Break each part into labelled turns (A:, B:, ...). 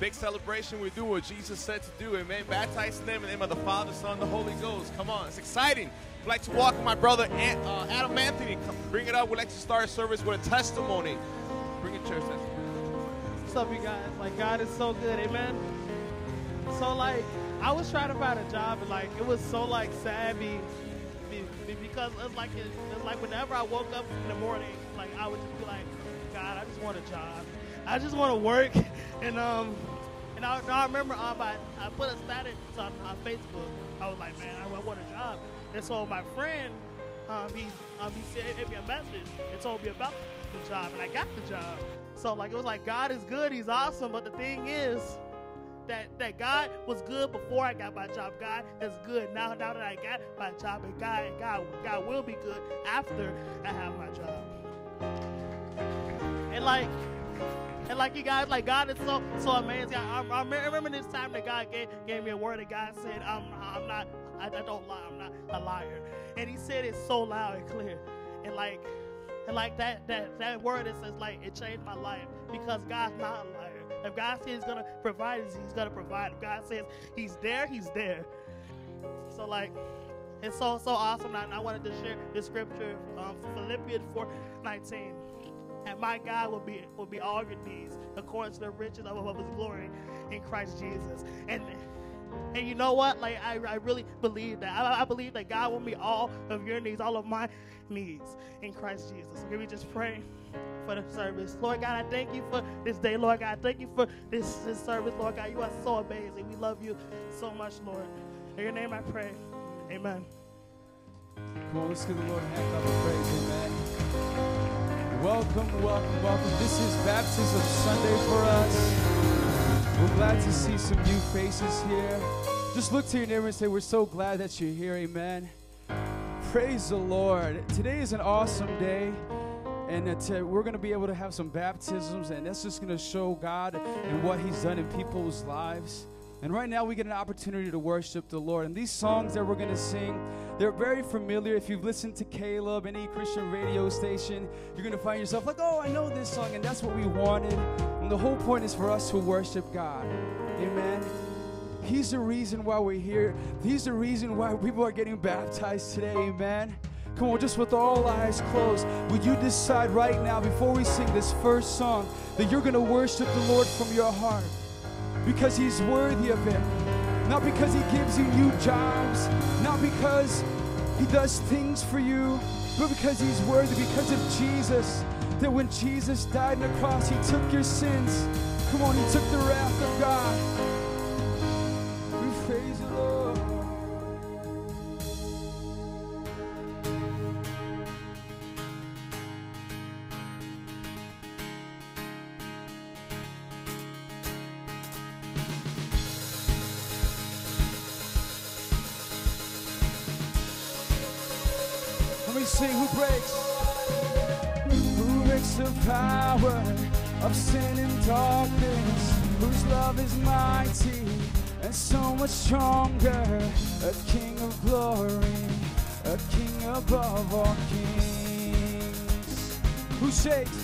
A: Big celebration. We do what Jesus said to do. Amen. Baptize them in the name of the Father, Son, and the Holy Ghost. Come on. It's exciting. We'd like to welcome my brother uh, Adam Anthony. Come, bring it up. We'd like to start service with a testimony. Bring it, church.
B: What's up, you guys? Like, God is so good. Amen. So, like, I was trying to find a job, and, like, it was so, like, sad be, be, be- because it's like, it, it's like whenever I woke up in the morning, like, I would just be like, God, I just want a job. I just want to work. And, um, and I, I remember um, I, I put a status on, on Facebook. I was like, man, I, I want a job. And so my friend, um, he, um, he sent me a message and told me about the job, and I got the job. So like it was like God is good, He's awesome. But the thing is, that that God was good before I got my job. God is good now. Now that I got my job, and God, God, God will be good after I have my job. And like, and like you guys, like God is so so amazing. I, I, I remember this time that God gave, gave me a word, and God said, "I'm I'm not I, I don't lie. I'm not a liar." And He said it so loud and clear, and like. And like that, that, that word, it says like it changed my life because God's not a liar. If God says He's gonna provide, He's gonna provide. If God says He's there, He's there. So like, it's so so awesome. And I wanted to share this scripture, um, Philippians 4, 19. And my God will be will be all your needs according to the riches of, His glory in Christ Jesus. And and you know what? Like I, I really believe that. I, I believe that God will meet all of your needs, all of my needs in Christ Jesus. So can we just pray for the service? Lord God, I thank you for this day, Lord God. Thank you for this, this service, Lord God. You are so amazing. We love you so much, Lord. In your name I pray. Amen.
C: Come on, let's give the Lord a hand of praise, amen. Welcome, welcome, welcome. This is Baptism Sunday for us. We're glad to see some new faces here. Just look to your neighbor and say, We're so glad that you're here, amen. Praise the Lord. Today is an awesome day. And we're going to be able to have some baptisms, and that's just going to show God and what He's done in people's lives. And right now, we get an opportunity to worship the Lord. And these songs that we're going to sing, they're very familiar. If you've listened to K-LOVE, any Christian radio station, you're going to find yourself like, oh, I know this song. And that's what we wanted. And the whole point is for us to worship God. Amen. He's the reason why we're here. He's the reason why people are getting baptized today. Amen. Come on, just with all eyes closed, would you decide right now, before we sing this first song, that you're going to worship the Lord from your heart? Because He's worthy of it. Not because He gives you new jobs, not because He does things for you, but because He's worthy, because of Jesus. That when Jesus died on the cross, He took your sins. Come on, He took the wrath of God. Love is mighty and so much stronger? A king of glory, a king above all kings. Who shakes?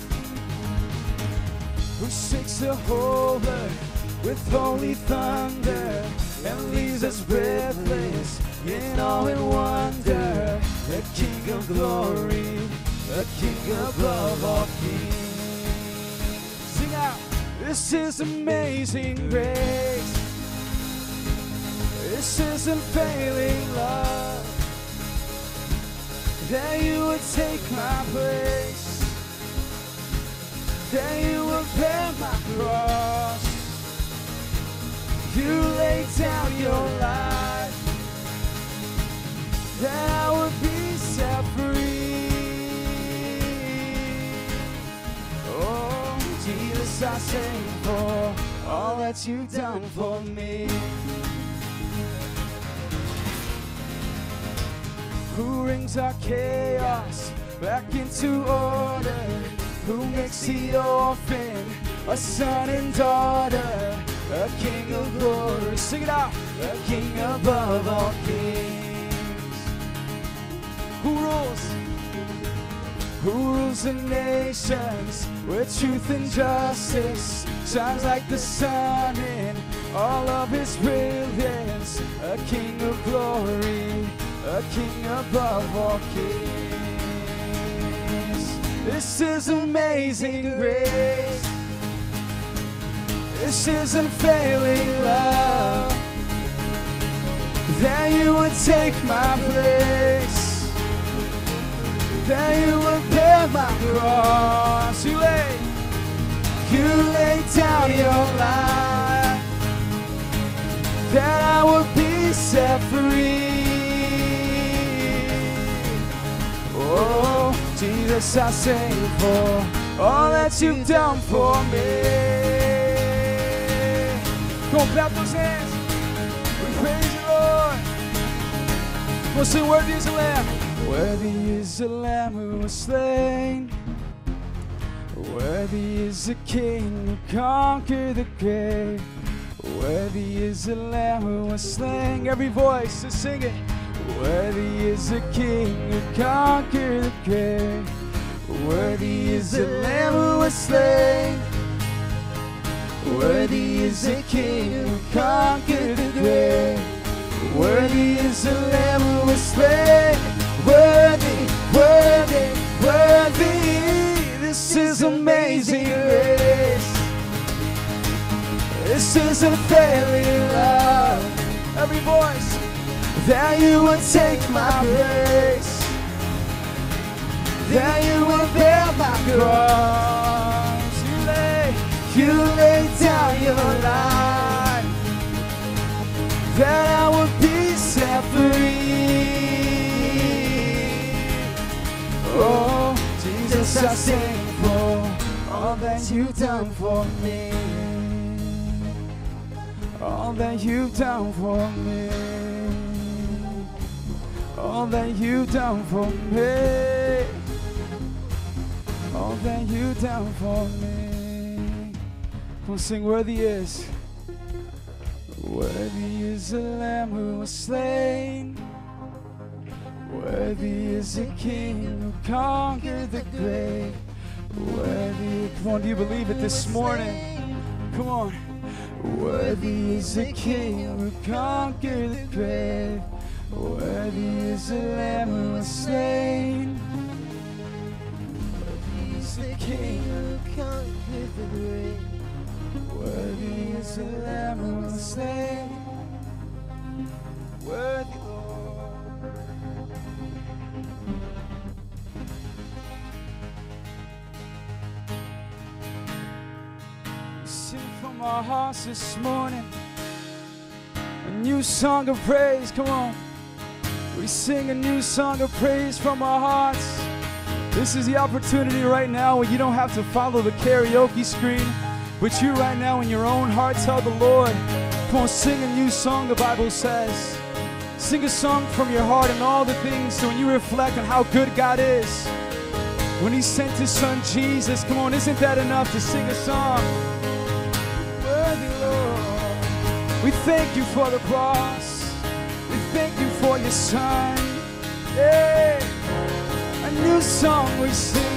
C: Who shakes the whole earth with holy thunder and leaves us breathless in awe and wonder? A king of glory, a king above all kings. This is amazing grace. This is unfailing love. That you would take my place. That you would bear my cross. You laid down your life. That I would be set Jesus, I you for all that you've done for me. Who brings our chaos back into order? Who makes the orphan a son and daughter? A king of glory. Sing it out. A king above all kings. Who rules? Who rules the nations with truth and justice? shines like the sun in all of his brilliance. A king of glory, a king above all kings. This is amazing grace. This is unfailing love. That you would take my place. That you would bear my cross. You lay, you lay down your life. That I would be set free. Oh, Jesus, I sing for all that you've done for me. Come clap those hands. We praise you, Lord. On, sing, worthy is the Lamb. Worthy is the Lamb who was slain. Worthy is the King who conquered the grave. Worthy is the Lamb who was slain. Every voice to sing it. Worthy is the King who conquered the grave. Worthy is the Lamb who was slain. Worthy is the King who conquered the grave. Worthy is the Lamb who was slain. Worthy, worthy, worthy. This is amazing grace. This is a failing love. Every voice that you would take my place. That you would bear my cross. You lay, you lay down your life. That I would be set free. Oh, Jesus, I sing for all that you've done for me. All that you've done for me. All that you've done for me. All that you've done for me. On, sing worthy is. Worthy is the Lamb who was slain. Worthy is the King who conquered the grave. Worthy. Come on, do you believe it this morning? Come on. Worthy is the King who conquered the grave. Worthy is the Lamb who was slain. Worthy is the King who conquered the grave. Worthy is the Lamb who was slain. Worthy, our hearts this morning. A new song of praise. Come on. We sing a new song of praise from our hearts. This is the opportunity right now where you don't have to follow the karaoke screen, but you right now in your own heart tell the Lord, come on, sing a new song, the Bible says. Sing a song from your heart and all the things so when you reflect on how good God is. When He sent His Son Jesus, come on, isn't that enough to sing a song? We thank you for the cross. We thank you for your Son. Hey, a new song we sing.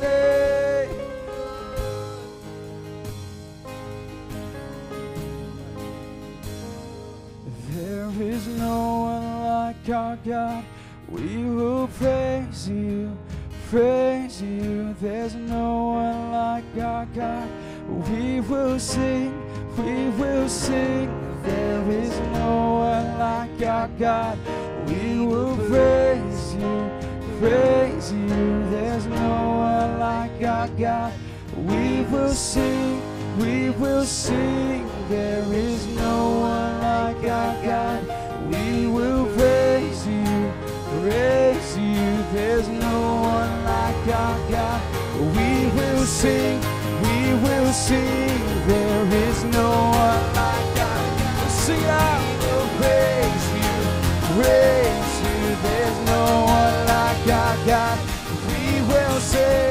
C: Name. There is no one like our God. We will praise you, praise you. There's no one like our God. We will sing, we will sing. There is no one like our God. We will praise you, praise our God. We will sing, we will sing. There is no one like our God. We will praise you, praise you. There's no one like our God. We will sing, we will sing. There is no one like our God. Sing out, we'll praise you, praise you. There's no one like our God. We will sing.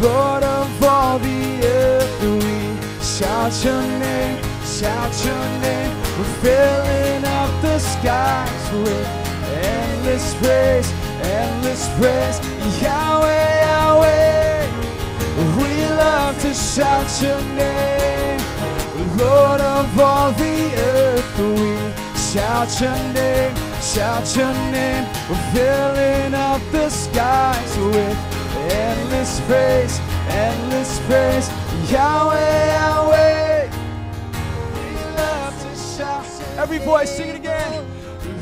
C: Lord of all the earth, we shout your name, shout your name. We're filling up the skies with endless praise, endless praise. Yahweh, Yahweh, we love to shout your name. Lord of all the earth, we shout your name, shout your name. We're filling up the skies with endless praise, endless praise. Yahweh, Yahweh, we love to shout. Every voice, sing it again.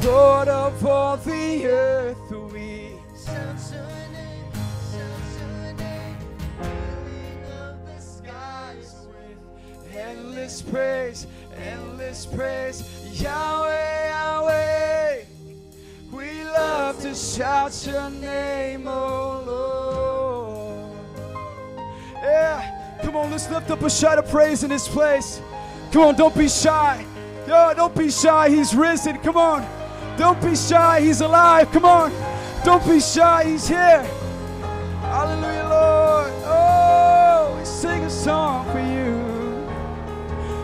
C: Lord of all the earth, we shout your name, shout your name. Filling up the skies with endless praise, endless praise. Yahweh, Yahweh. We love to shout your name, oh Lord. Yeah, come on, let's lift up a shout of praise in this place. Come on, don't be shy. Yo, don't be shy. He's risen. Come on. Don't be shy. He's alive. Come on. Don't be shy. He's here. Hallelujah, Lord. Oh, we sing a song for you.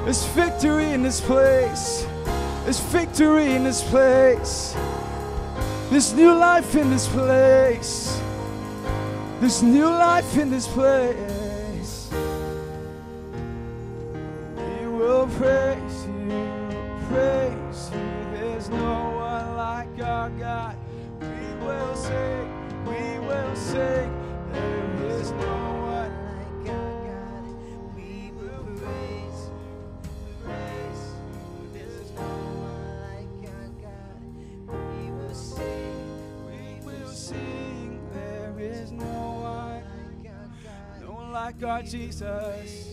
C: There's victory in this place. There's victory in this place. There's new life in this place. There's new life in this place. Will praise you, praise you. There's no one like our God. We will sing, we will sing. There is no one like our God. We will praise, praise you. There's no one like our God. We will sing, we will sing. There is no one like our God. No one like our Jesus.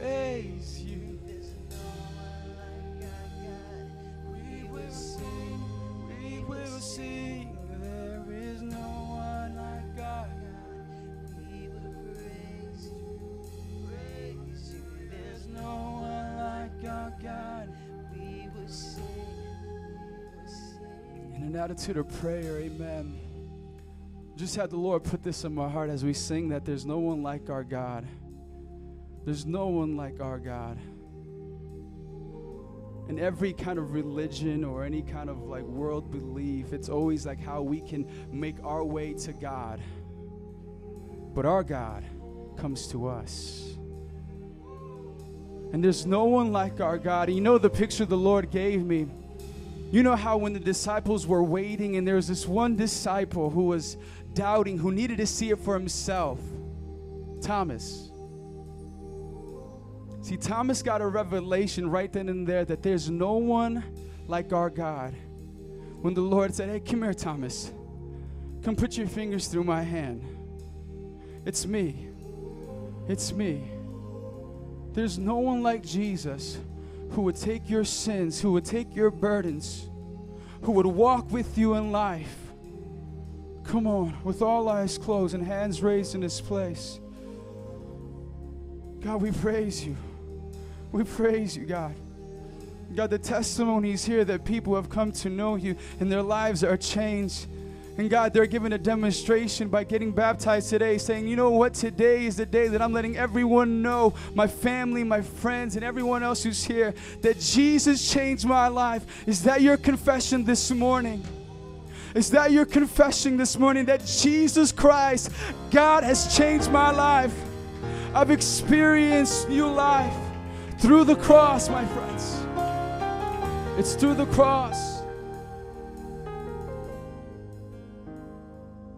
C: Praise will sing, we will sing. There is no one like God. We will praise you, praise you. There's no one like our God. We will sing, we will sing. In an attitude of prayer, amen. Just had the Lord put this in my heart as we sing that there's no one like our God. There's no one like our God. In every kind of religion or any kind of like world belief, it's always like how we can make our way to God. But our God comes to us. And there's no one like our God. And you know the picture the Lord gave me. You know how when the disciples were waiting, and there was this one disciple who was doubting, who needed to see it for himself Thomas. See, Thomas got a revelation right then and there that there's no one like our God. When the Lord said, Hey, come here, Thomas. Come put your fingers through my hand. It's me. It's me. There's no one like Jesus who would take your sins, who would take your burdens, who would walk with you in life. Come on, with all eyes closed and hands raised in this place. God, we praise you. We praise you, God. God, the testimonies here that people have come to know you and their lives are changed. And God, they're given a demonstration by getting baptized today, saying, you know what? Today is the day that I'm letting everyone know, my family, my friends, and everyone else who's here, that Jesus changed my life. Is that your confession this morning? Is that your confession this morning that Jesus Christ, God has changed my life? I've experienced new life through the cross, my friends. It's through the cross.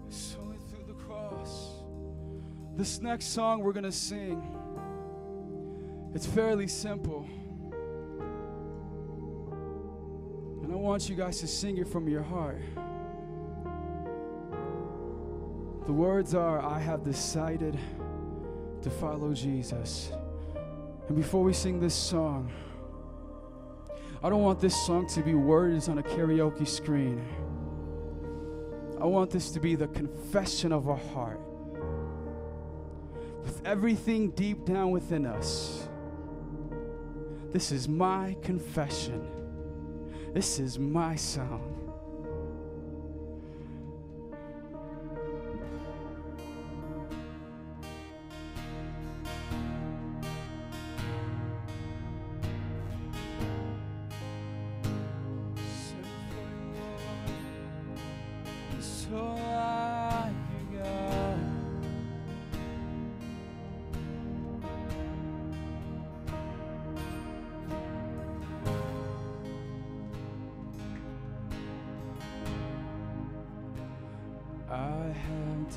C: It's only through the cross. This next song we're going to sing, it's fairly simple. And I want you guys to sing it from your heart. The words are I have decided to follow Jesus. And before we sing this song, I don't want this song to be words on a karaoke screen. I want this to be the confession of our heart. With everything deep down within us. This is my confession. This is my song.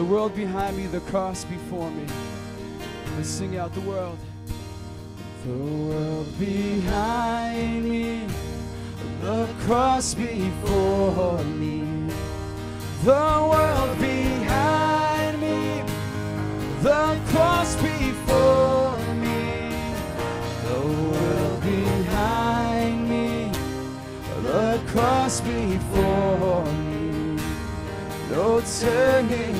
C: The world behind me, the cross before me. Let's sing out the world. The world behind me, the cross before me. The world behind me, the cross before me. The world behind me, the cross before me. No turning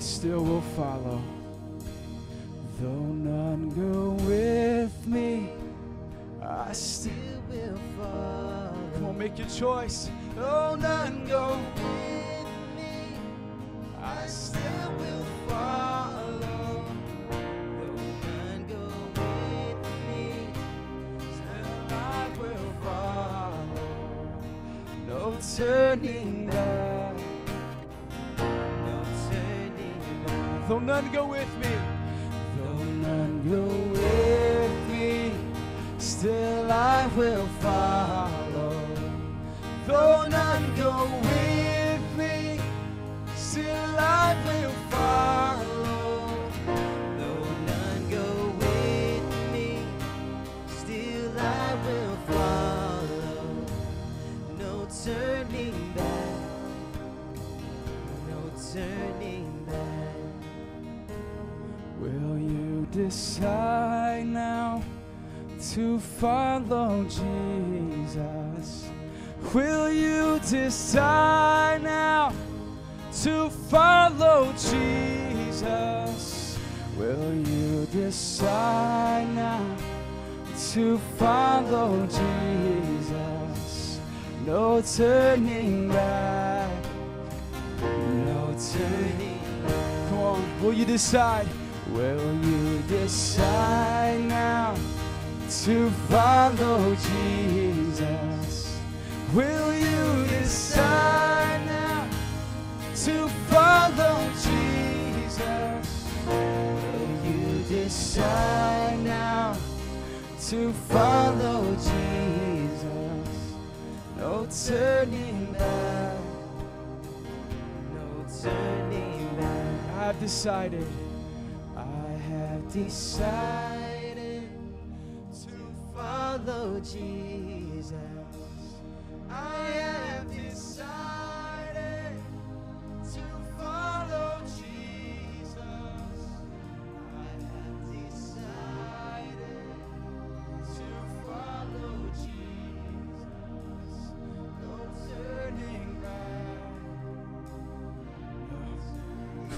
C: still will follow. Though none go with me, I still will follow. Come on, make your choice. Though none go with me, I still will follow. Though none go with me, still I will follow. No turning Go with me, decide now to follow Jesus? No turning back. No turning. Come on, will you decide? Will you decide now to follow Jesus? Will you decide now to follow Jesus? Decide now to follow Jesus? No turning back. No turning back. I've decided. I have decided to follow Jesus. I have decided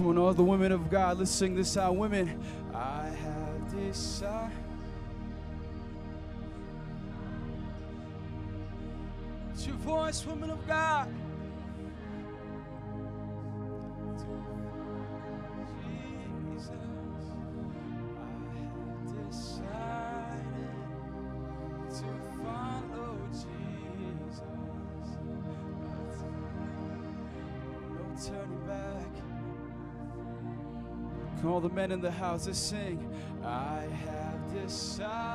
C: Come on, all the women of God, let's sing this out. Women, I have decided. It's your voice, women of God. All the men in the house, let's sing. I have decided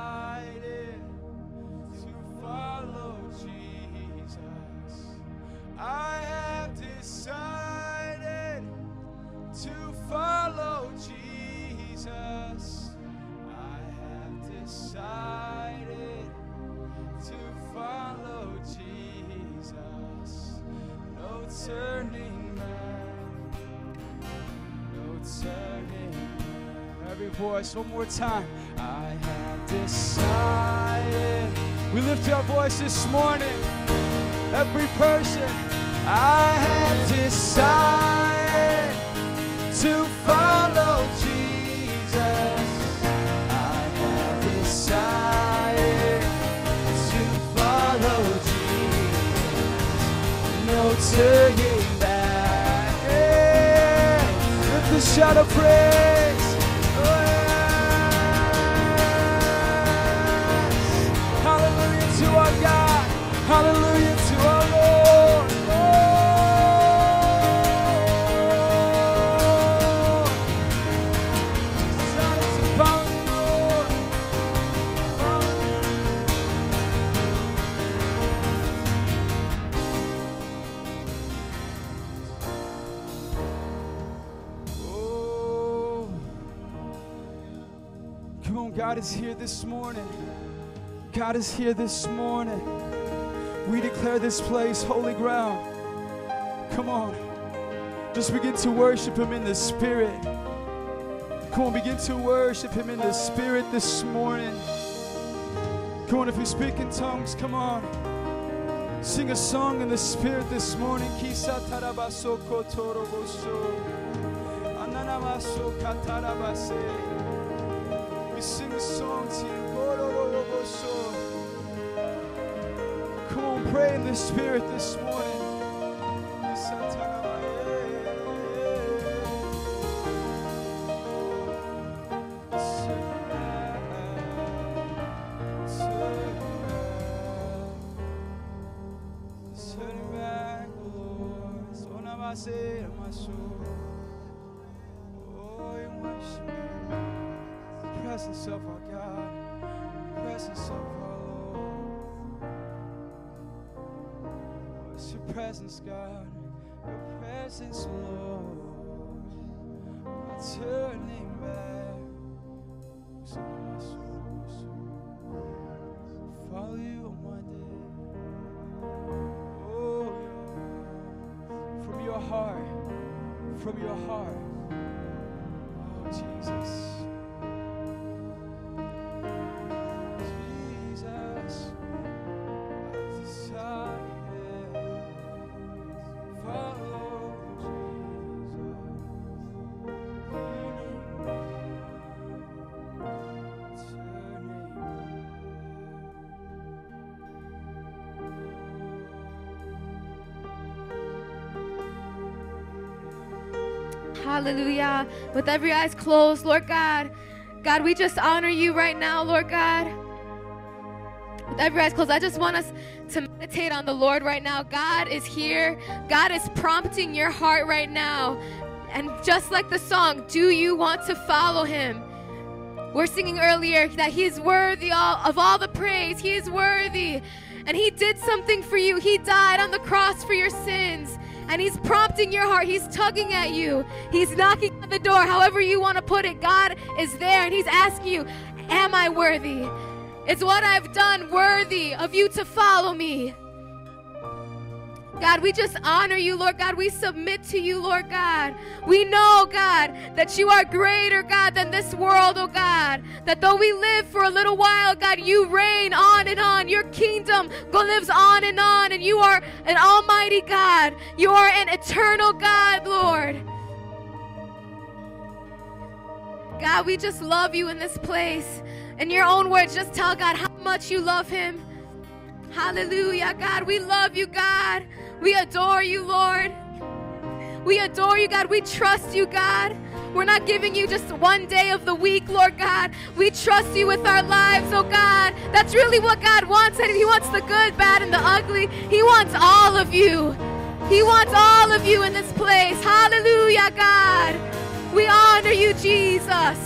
C: one more time. I have decided. We lift our voice this morning. Every person, I have decided to follow Jesus. I have decided to follow Jesus. No turning back. Lift the shout of praise. God is here this morning. We declare this place holy ground. Come on. Just begin to worship Him in the Spirit. Come on, begin to worship Him in the Spirit this morning. Come on, if you speak in tongues, come on. Sing a song in the Spirit this morning. Kisa tarabaso kotoroboso. Katarabase. The spirit this morning. Presence, God, your presence, Lord. Turning back. So now my soul, soul, follow you on my day. Oh, from your heart, from your heart. Oh. Jesus,
D: Hallelujah. With every eyes closed, Lord God. God, we just honor you right now, Lord God. With every eyes closed, I just want us to meditate on the Lord right now. God is here. God is prompting your heart right now. And just like the song, do you want to follow him? We're singing earlier that He is worthy of all the praise. He is worthy. And He did something for you. He died on the cross for your sins. And He's prompting your heart. He's tugging at you. He's knocking at the door, however you want to put it. God is there and He's asking you, Am I worthy? Is what I've done worthy of you to follow me? God, we just honor you, Lord God. We submit to you, Lord God. We know, God, that you are greater, God, than this world, oh God. That though we live for a little while, God, you reign on and on. Your kingdom lives on and on, and you are an almighty God. You are an eternal God, Lord. God, we just love you in this place. In your own words, just tell God how much you love him. Hallelujah, God. We love you, God. We adore you, Lord. We adore you, God. We trust you, God. We're not giving you just one day of the week, Lord God. We trust you with our lives, oh God. That's really what God wants. And He wants the good, bad, and the ugly. He wants all of you. He wants all of you in this place. Hallelujah, God. We honor you, Jesus.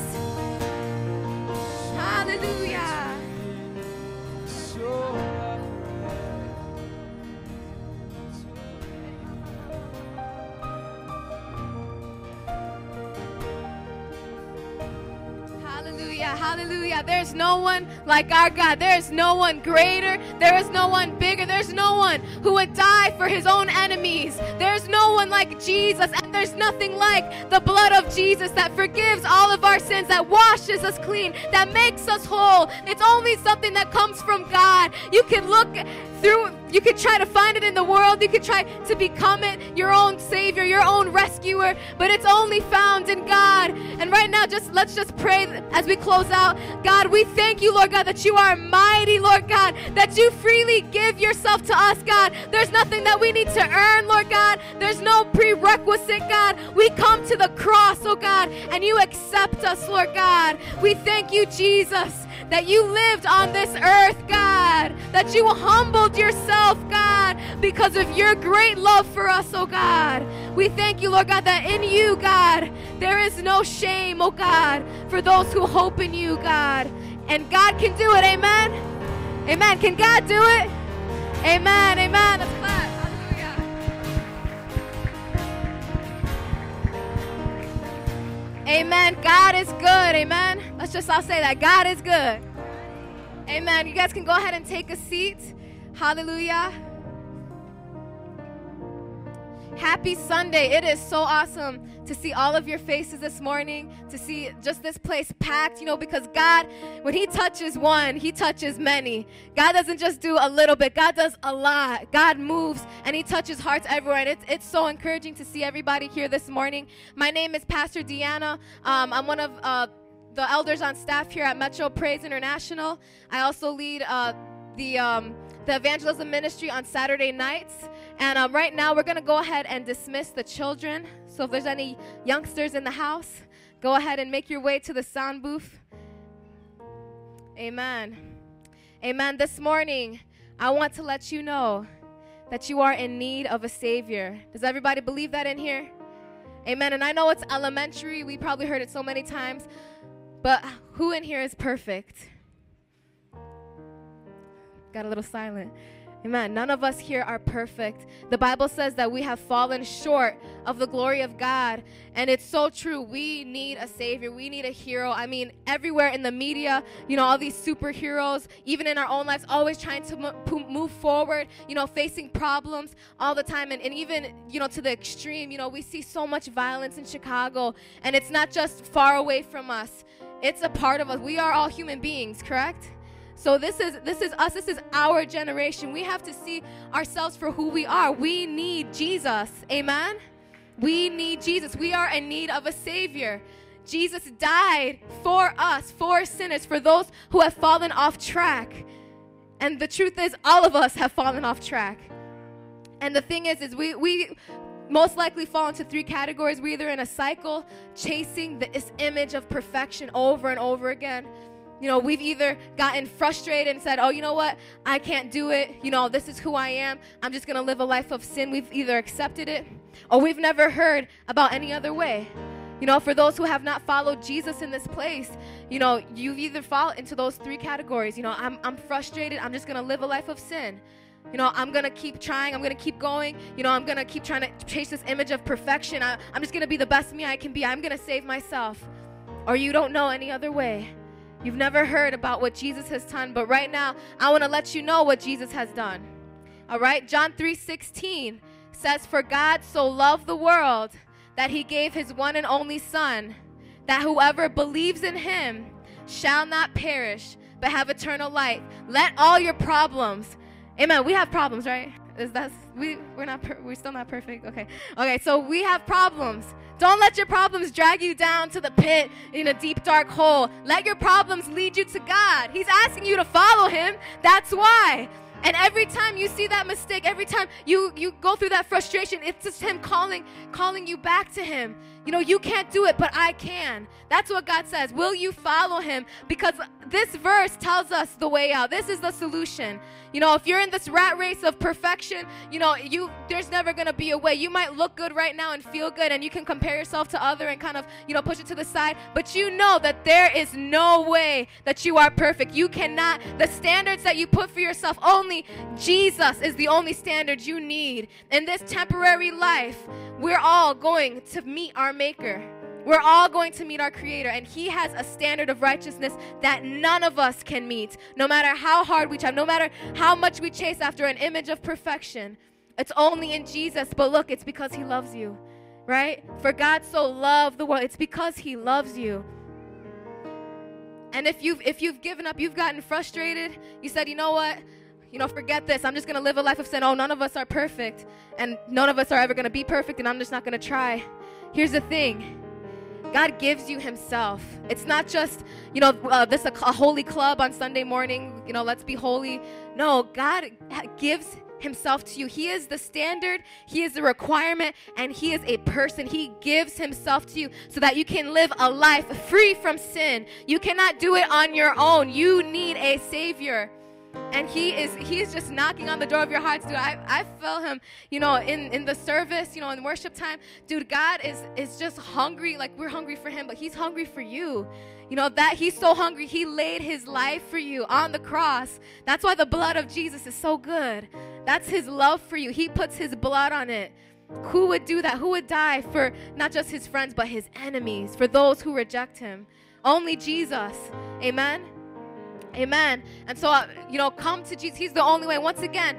D: Hallelujah. Hallelujah, hallelujah. There's no one like our God. There is no one greater. There is no one bigger. There's no one who would die for his own enemies. There's no one like Jesus. There's nothing like the blood of Jesus that forgives all of our sins, that washes us clean, that makes us whole. It's only something that comes from God. You can look through you could try to find it in the world. You could try to become it your own savior your own rescuer but it's only found in god. And right now just let's just pray as we close out. God we thank you lord god that you are mighty lord god that you freely give yourself to us god. There's nothing that we need to earn lord god. There's no prerequisite god we come to the cross oh god and you accept us lord god we thank you jesus that you lived on this earth, God, that you humbled yourself, God, because of your great love for us, oh God. We thank you, Lord God, that in you, God, there is no shame, oh God, for those who hope in you, God. And God can do it, amen? Amen. Can God do it? Amen, amen. Let's clap. Amen. God is good. Amen. Let's just all say that God is good. Amen. You guys can go ahead and take a seat. Hallelujah. Happy Sunday. It is so awesome to see all of your faces this morning, to see just this place packed, you know, because God, when He touches one, He touches many. God doesn't just do a little bit, God does a lot. God moves and He touches hearts everywhere. And it's, it's so encouraging to see everybody here this morning. My name is Pastor Deanna. Um, I'm one of uh, the elders on staff here at Metro Praise International. I also lead uh, the, um, the evangelism ministry on Saturday nights. And um, right now, we're going to go ahead and dismiss the children. So if there's any youngsters in the house, go ahead and make your way to the sound booth. Amen. Amen. This morning, I want to let you know that you are in need of a Savior. Does everybody believe that in here? Amen. And I know it's elementary. We probably heard it so many times. But who in here is perfect? Got a little silent. Amen. None of us here are perfect. The Bible says that we have fallen short of the glory of God. And it's so true. We need a Savior. We need a hero. I mean, everywhere in the media, you know, all these superheroes, even in our own lives, always trying to move forward, you know, facing problems all the time. And, and even, you know, to the extreme, you know, we see so much violence in Chicago. And it's not just far away from us, it's a part of us. We are all human beings, correct? So this is this is us. This is our generation. We have to see ourselves for who we are. We need Jesus. Amen. We need Jesus. We are in need of a savior. Jesus died for us, for sinners, for those who have fallen off track. And the truth is all of us have fallen off track. And the thing is is we we most likely fall into three categories. We're either in a cycle chasing this image of perfection over and over again you know, we've either gotten frustrated and said, oh, you know what? I can't do it. You know, this is who I am. I'm just going to live a life of sin. We've either accepted it or we've never heard about any other way. You know, for those who have not followed Jesus in this place, you know, you've either fall into those three categories. You know, I'm, I'm frustrated. I'm just going to live a life of sin. You know, I'm going to keep trying. I'm going to keep going. You know, I'm going to keep trying to chase this image of perfection. I, I'm just going to be the best me I can be. I'm going to save myself. Or you don't know any other way. You've never heard about what Jesus has done, but right now I want to let you know what Jesus has done. All right? John 3:16 says for God so loved the world that he gave his one and only son that whoever believes in him shall not perish but have eternal life. Let all your problems Amen. We have problems, right? Is that we we're not we're still not perfect. Okay. Okay, so we have problems. Don't let your problems drag you down to the pit in a deep, dark hole. Let your problems lead you to God. He's asking you to follow Him. That's why. And every time you see that mistake, every time you, you go through that frustration, it's just Him calling, calling you back to Him. You know, you can't do it, but I can. That's what God says. Will you follow Him? Because this verse tells us the way out. This is the solution. You know, if you're in this rat race of perfection, you know, you there's never gonna be a way. You might look good right now and feel good, and you can compare yourself to other and kind of, you know, push it to the side. But you know that there is no way that you are perfect. You cannot. The standards that you put for yourself, only Jesus is the only standard you need in this temporary life. We're all going to meet our Maker. We're all going to meet our Creator, and He has a standard of righteousness that none of us can meet. No matter how hard we try, no matter how much we chase after an image of perfection, it's only in Jesus. But look, it's because He loves you, right? For God so loved the world, it's because He loves you. And if you've if you've given up, you've gotten frustrated, you said, you know what? You know, forget this. I'm just gonna live a life of sin. Oh, none of us are perfect, and none of us are ever gonna be perfect, and I'm just not gonna try. Here's the thing God gives you Himself. It's not just, you know, uh, this a, a holy club on Sunday morning, you know, let's be holy. No, God gives Himself to you. He is the standard, He is the requirement, and He is a person. He gives Himself to you so that you can live a life free from sin. You cannot do it on your own. You need a Savior and he is he's just knocking on the door of your hearts dude. I, I felt him you know in, in the service you know in worship time. Dude god is is just hungry like we're hungry for him but he's hungry for you. You know that he's so hungry he laid his life for you on the cross. That's why the blood of jesus is so good. That's his love for you. He puts his blood on it. Who would do that? Who would die for not just his friends but his enemies for those who reject him? Only Jesus. Amen. Amen. And so, uh, you know, come to Jesus. He's the only way. Once again,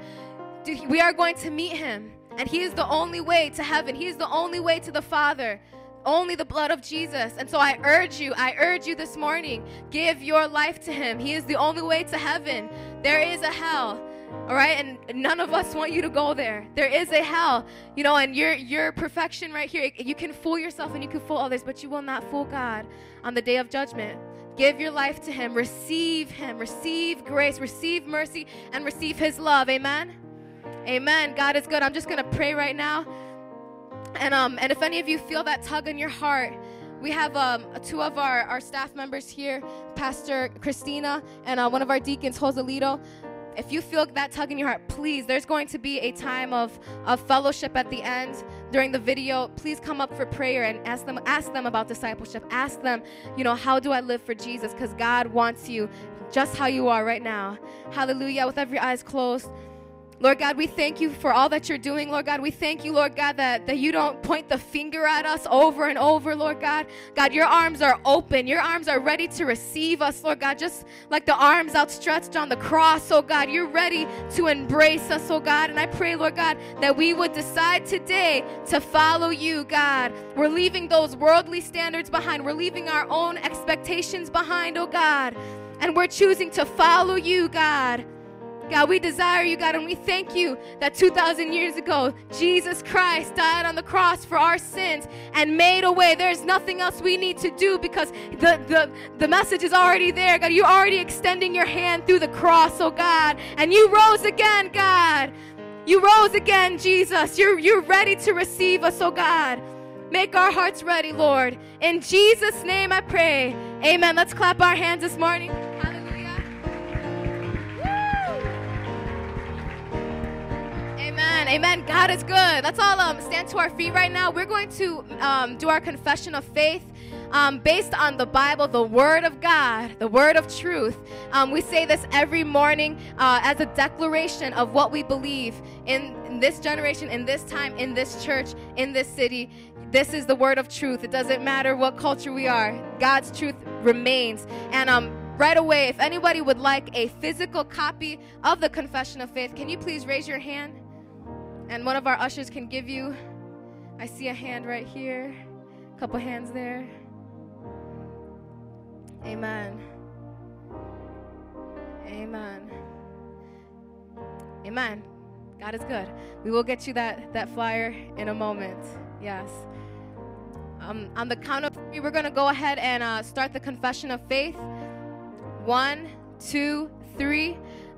D: we are going to meet him. And he is the only way to heaven. He is the only way to the Father. Only the blood of Jesus. And so I urge you, I urge you this morning, give your life to him. He is the only way to heaven. There is a hell. All right, and none of us want you to go there. There is a hell, you know, and your your perfection right here. You can fool yourself and you can fool others, but you will not fool God on the day of judgment. Give your life to Him. Receive Him. Receive grace. Receive mercy and receive His love. Amen. Amen. God is good. I'm just gonna pray right now, and um, and if any of you feel that tug in your heart, we have um, two of our, our staff members here, Pastor Christina and uh, one of our deacons, Joselito if you feel that tug in your heart, please, there's going to be a time of, of fellowship at the end during the video. Please come up for prayer and ask them, ask them about discipleship. Ask them, you know, how do I live for Jesus? Because God wants you just how you are right now. Hallelujah. With every eyes closed. Lord God, we thank you for all that you're doing, Lord God. We thank you, Lord God, that, that you don't point the finger at us over and over, Lord God. God, your arms are open. Your arms are ready to receive us, Lord God, just like the arms outstretched on the cross, oh God. You're ready to embrace us, oh God. And I pray, Lord God, that we would decide today to follow you, God. We're leaving those worldly standards behind, we're leaving our own expectations behind, oh God. And we're choosing to follow you, God. God, we desire you, God, and we thank you that 2,000 years ago, Jesus Christ died on the cross for our sins and made a way. There's nothing else we need to do because the, the, the message is already there, God. You're already extending your hand through the cross, oh God, and you rose again, God. You rose again, Jesus. You're, you're ready to receive us, oh God. Make our hearts ready, Lord. In Jesus' name I pray. Amen. Let's clap our hands this morning. Amen. Amen. God is good. Let's all um, stand to our feet right now. We're going to um, do our confession of faith. Um, based on the Bible, the Word of God, the Word of truth. Um, we say this every morning uh, as a declaration of what we believe in, in, this generation, in this time, in this church, in this city. This is the Word of truth. It doesn't matter what culture we are, God's truth remains. And um, right away, if anybody would like a physical copy of the Confession of Faith, can you please raise your hand? And one of our ushers can give you. I see a hand right here, a couple hands there. Amen. Amen. Amen. God is good. We will get you that, that flyer in a moment. Yes. Um, on the count of three, we're going to go ahead and uh, start the confession of faith. One, two, three.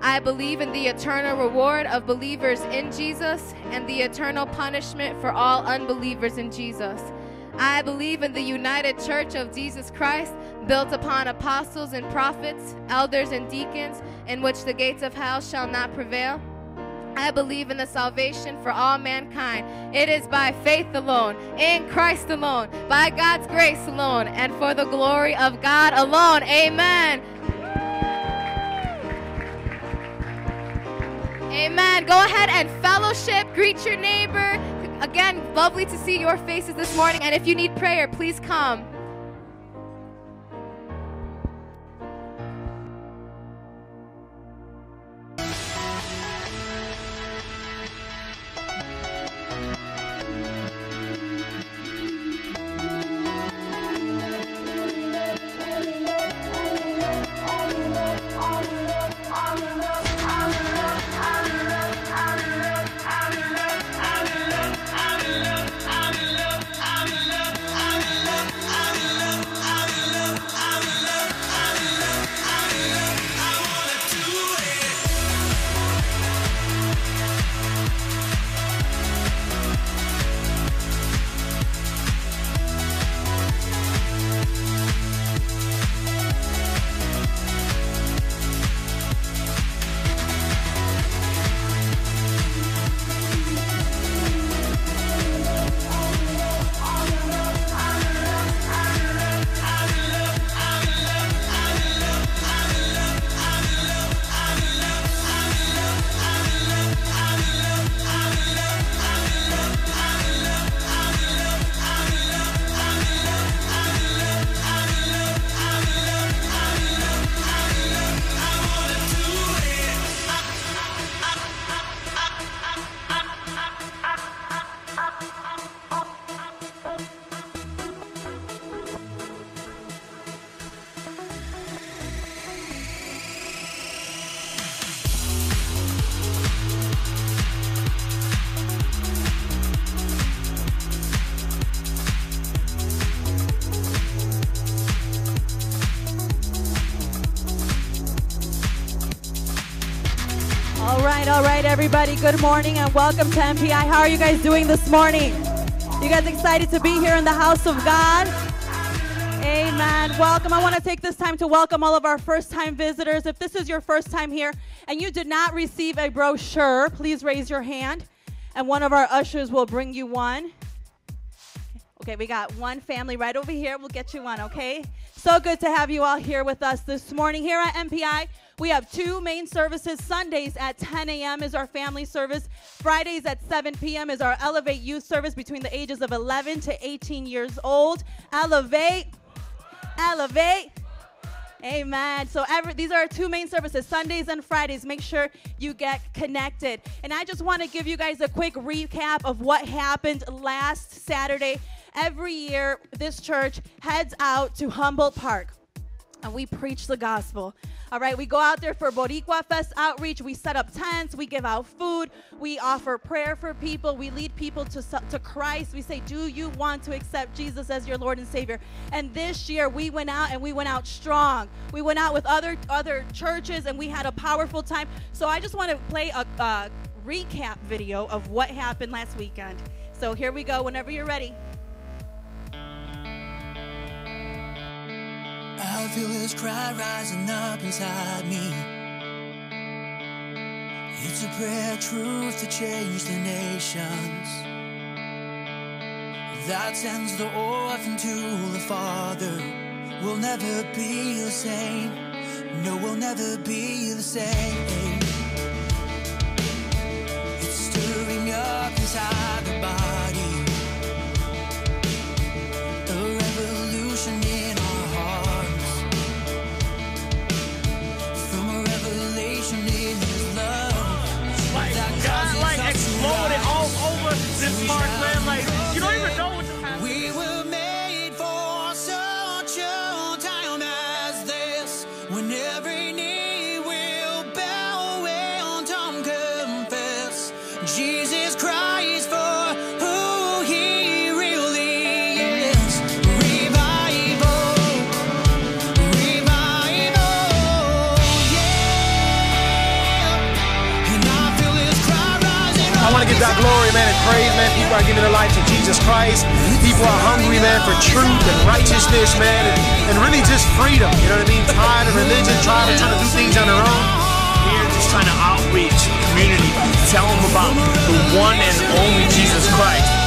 D: I believe in the eternal reward of believers in Jesus and the eternal punishment for all unbelievers in Jesus. I believe in the united church of Jesus Christ, built upon apostles and prophets, elders and deacons, in which the gates of hell shall not prevail. I believe in the salvation for all mankind. It is by faith alone, in Christ alone, by God's grace alone, and for the glory of God alone. Amen. Amen. Go ahead and fellowship, greet your neighbor. Again, lovely to see your faces this morning. And if you need prayer, please come.
E: Good morning and welcome to MPI. How are you guys doing this morning? You guys excited to be here in the house of God? Amen. Welcome. I want to take this time to welcome all of our first time visitors. If this is your first time here and you did not receive a brochure, please raise your hand and one of our ushers will bring you one. Okay, we got one family right over here. We'll get you one, okay? So good to have you all here with us this morning. Here at MPI, we have two main services. Sundays at 10 a.m. is our family service. Fridays at 7 p.m. is our Elevate Youth service between the ages of 11 to 18 years old. Elevate, elevate. Amen. So every, these are our two main services, Sundays and Fridays. Make sure you get connected. And I just want to give you guys a quick recap of what happened last Saturday. Every year, this church heads out to Humboldt Park and we preach the gospel. All right, we go out there for Boricua Fest outreach. We set up tents, we give out food, we offer prayer for people, we lead people to, to Christ. We say, Do you want to accept Jesus as your Lord and Savior? And this year we went out and we went out strong. We went out with other other churches and we had a powerful time. So I just want to play a, a recap video of what happened last weekend. So here we go, whenever you're ready.
F: I feel this cry rising up inside me. It's a prayer truth to change the nations. That sends the orphan to the father. We'll never be the same. No, we'll never be the same. It's stirring up inside the body.
G: People are giving their life to Jesus Christ. People are hungry, man, for truth and righteousness, man, and, and really just freedom. You know what I mean? Tired of religion, tired of trying to do things on their own. Here, just trying to outreach the community, tell them about the one and only Jesus Christ.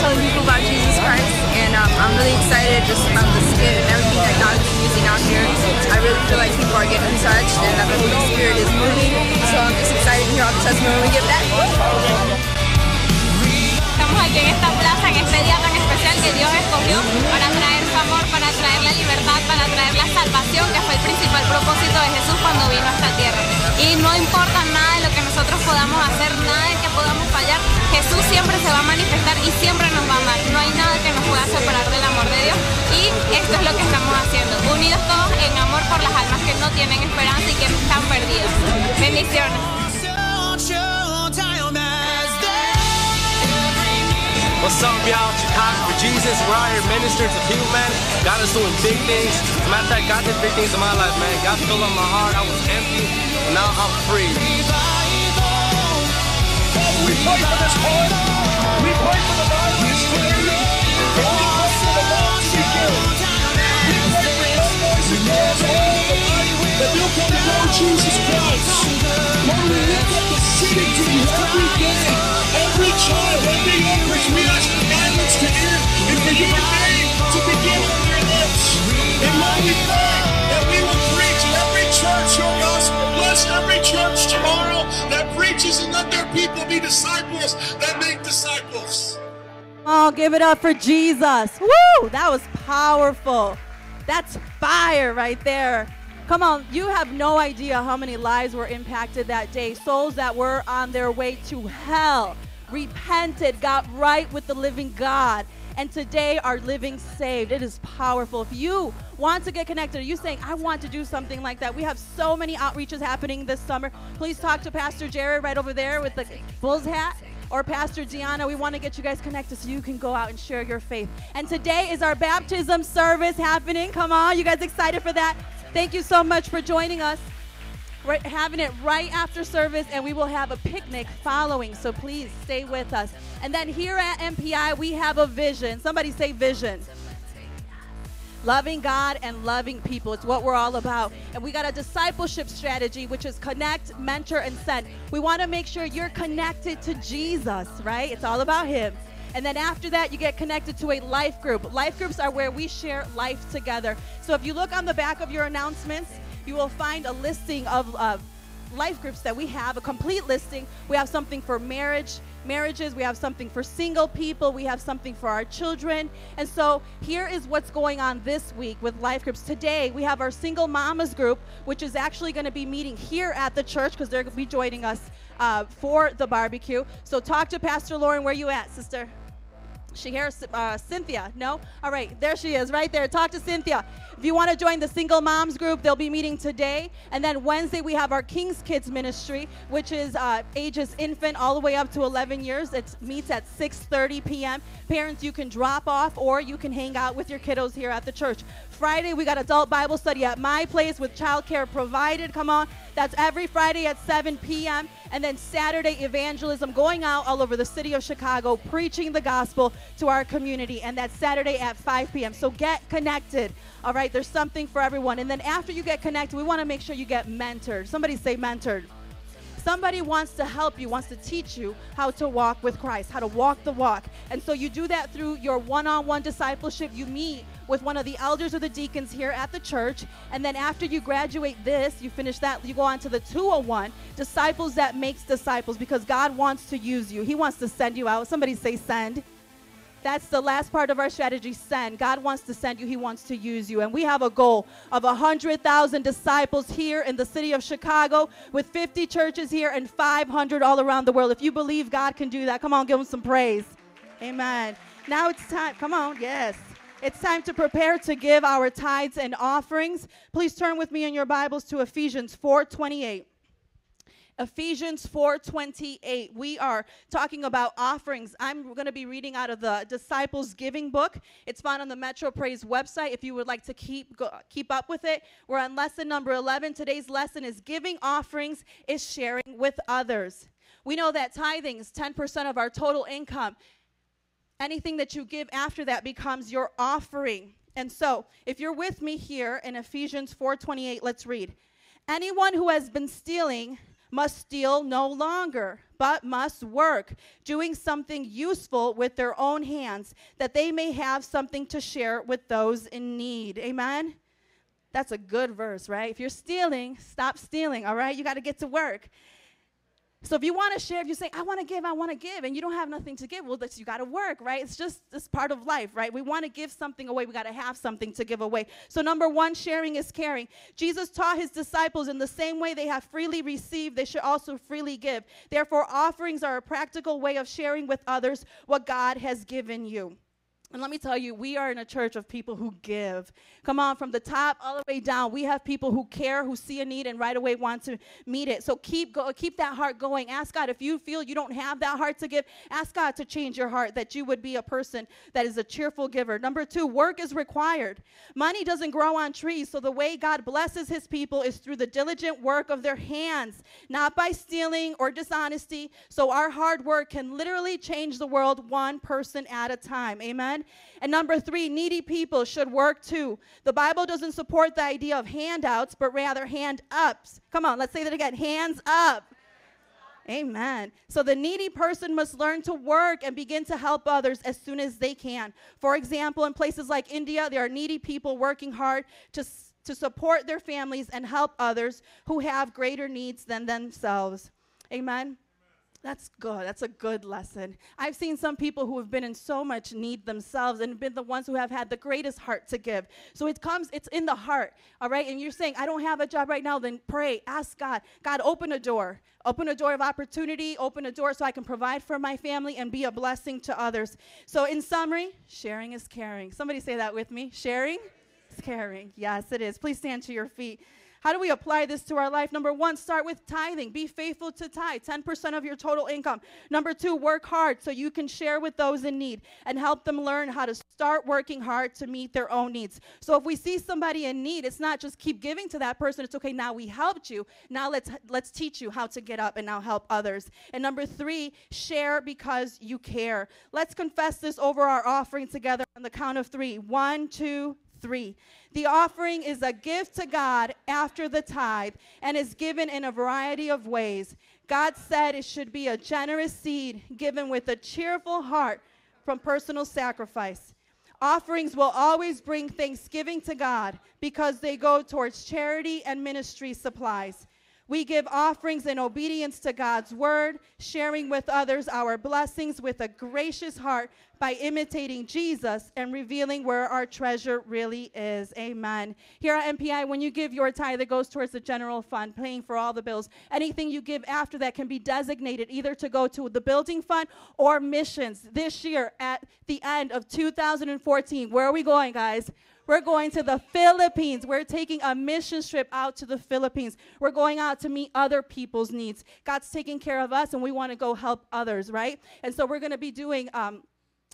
H: Telling people about Jesus Christ. And um, I'm really excited just about the skit and everything that God's been using out here. I really feel like people are getting touched and that the Holy Spirit is moving. So I'm just excited to hear all the testimony we get back.
I: Estamos aquí en esta plaza, en este día tan especial que Dios escogió para traer su amor, para traer la libertad, para traer la salvación, que fue el principal propósito de Jesús cuando vino a esta tierra. Y no importa nada de lo que nosotros podamos hacer, nada de que podamos fallar, Jesús siempre se va a manifestar y siempre nos va a amar. No hay nada que nos pueda separar del amor de Dios. Y esto es lo que estamos haciendo, unidos todos en amor por las almas que no tienen esperanza y que están perdidas. Bendiciones.
G: What's up, y'all? Chicago for Jesus. We're out here ministering to people, man. God is doing big things. As a matter of fact, God did big things in my life, man. God filled up my heart. I was empty, now I'm free.
J: We pray for this heart. We pray for the of this community. And we pray for the lost to be. We pray for young boys and girls all over that they'll come to know Jesus Christ. Lord, we lift up the city to you every day. Every child, every person, we ask for guidance to hear and for your name to begin on their lips. And Lord, we pray that we will preach every church your gospel. Bless every church tomorrow that preaches and let their people be disciples that make disciples.
E: Oh, give it up for Jesus. Woo! That was powerful. That's fire right there. Come on, you have no idea how many lives were impacted that day. Souls that were on their way to hell repented, got right with the living God, and today are living saved. It is powerful. If you want to get connected, you saying, I want to do something like that? We have so many outreaches happening this summer. Please talk to Pastor Jared right over there with the Bulls hat. or Pastor Deanna. We want to get you guys connected so you can go out and share your faith. And today is our baptism service happening. Come on, you guys excited for that? Thank you so much for joining us. We're having it right after service, and we will have a picnic following. So please stay with us. And then here at MPI, we have a vision. Somebody say vision. Loving God and loving people. It's what we're all about. And we got a discipleship strategy, which is connect, mentor, and send. We want to make sure you're connected to Jesus, right? It's all about Him. And then after that, you get connected to a life group. Life groups are where we share life together. So if you look on the back of your announcements, you will find a listing of uh, life groups that we have, a complete listing. We have something for marriage, marriages, we have something for single people, we have something for our children. And so here is what's going on this week with life groups. Today, we have our single mamas group, which is actually going to be meeting here at the church because they're going to be joining us uh, for the barbecue. So talk to Pastor Lauren. Where you at, sister? She uh, Cynthia. No? All right, there she is, right there. Talk to Cynthia. If you want to join the single moms group, they'll be meeting today. And then Wednesday, we have our King's Kids Ministry, which is uh, ages infant all the way up to 11 years. It meets at 6:30 p.m. Parents, you can drop off or you can hang out with your kiddos here at the church. Friday, we got adult Bible study at my place with childcare provided. Come on. That's every Friday at 7 p.m. And then Saturday, evangelism going out all over the city of Chicago, preaching the gospel to our community. And that's Saturday at 5 p.m. So get connected. All right, there's something for everyone. And then after you get connected, we want to make sure you get mentored. Somebody say mentored. Somebody wants to help you, wants to teach you how to walk with Christ, how to walk the walk. And so you do that through your one on one discipleship. You meet with one of the elders or the deacons here at the church. And then after you graduate this, you finish that, you go on to the 201 disciples that makes disciples because God wants to use you. He wants to send you out. Somebody say send. That's the last part of our strategy send. God wants to send you, He wants to use you. And we have a goal of 100,000 disciples here in the city of Chicago with 50 churches here and 500 all around the world. If you believe God can do that, come on, give Him some praise. Amen. Now it's time. Come on, yes. It's time to prepare to give our tithes and offerings. Please turn with me in your Bibles to Ephesians 4:28. Ephesians 4:28. We are talking about offerings. I'm going to be reading out of the Disciples Giving book. It's found on the Metro Praise website if you would like to keep go, keep up with it. We're on lesson number 11. Today's lesson is giving offerings is sharing with others. We know that tithing is 10% of our total income. Anything that you give after that becomes your offering. And so, if you're with me here in Ephesians 4:28, let's read. Anyone who has been stealing must steal no longer, but must work, doing something useful with their own hands, that they may have something to share with those in need. Amen? That's a good verse, right? If you're stealing, stop stealing, all right? You got to get to work. So if you want to share, if you say, I want to give, I want to give, and you don't have nothing to give, well, that's, you got to work, right? It's just it's part of life, right? We want to give something away. We got to have something to give away. So number one, sharing is caring. Jesus taught his disciples in the same way they have freely received, they should also freely give. Therefore, offerings are a practical way of sharing with others what God has given you. And let me tell you, we are in a church of people who give. Come on, from the top all the way down, we have people who care, who see a need, and right away want to meet it. So keep go, keep that heart going. Ask God if you feel you don't have that heart to give. Ask God to change your heart, that you would be a person that is a cheerful giver. Number two, work is required. Money doesn't grow on trees, so the way God blesses His people is through the diligent work of their hands, not by stealing or dishonesty. So our hard work can literally change the world one person at a time. Amen. And number three, needy people should work too. The Bible doesn't support the idea of handouts, but rather hand ups. Come on, let's say that again hands up. Amen. So the needy person must learn to work and begin to help others as soon as they can. For example, in places like India, there are needy people working hard to, to support their families and help others who have greater needs than themselves. Amen. That's good. That's a good lesson. I've seen some people who have been in so much need themselves and been the ones who have had the greatest heart to give. So it comes, it's in the heart, all right? And you're saying, I don't have a job right now, then pray, ask God. God, open a door. Open a door of opportunity, open a door so I can provide for my family and be a blessing to others. So, in summary, sharing is caring. Somebody say that with me. Sharing is caring. Yes, it is. Please stand to your feet. How do we apply this to our life? Number one, start with tithing. Be faithful to tithe, 10% of your total income. Number two, work hard so you can share with those in need and help them learn how to start working hard to meet their own needs. So if we see somebody in need, it's not just keep giving to that person. It's okay, now we helped you. Now let's let's teach you how to get up and now help others. And number three, share because you care. Let's confess this over our offering together on the count of three. One, two, three. The offering is a gift to God after the tithe and is given in a variety of ways. God said it should be a generous seed given with a cheerful heart from personal sacrifice. Offerings will always bring thanksgiving to God because they go towards charity and ministry supplies. We give offerings in obedience to God's word, sharing with others our blessings with a gracious heart by imitating Jesus and revealing where our treasure really is. Amen. Here at MPI, when you give your tithe, it goes towards the general fund, paying for all the bills. Anything you give after that can be designated either to go to the building fund or missions. This year, at the end of 2014, where are we going, guys? We're going to the Philippines. We're taking a mission trip out to the Philippines. We're going out to meet other people's needs. God's taking care of us, and we want to go help others, right? And so we're going to be doing. Um,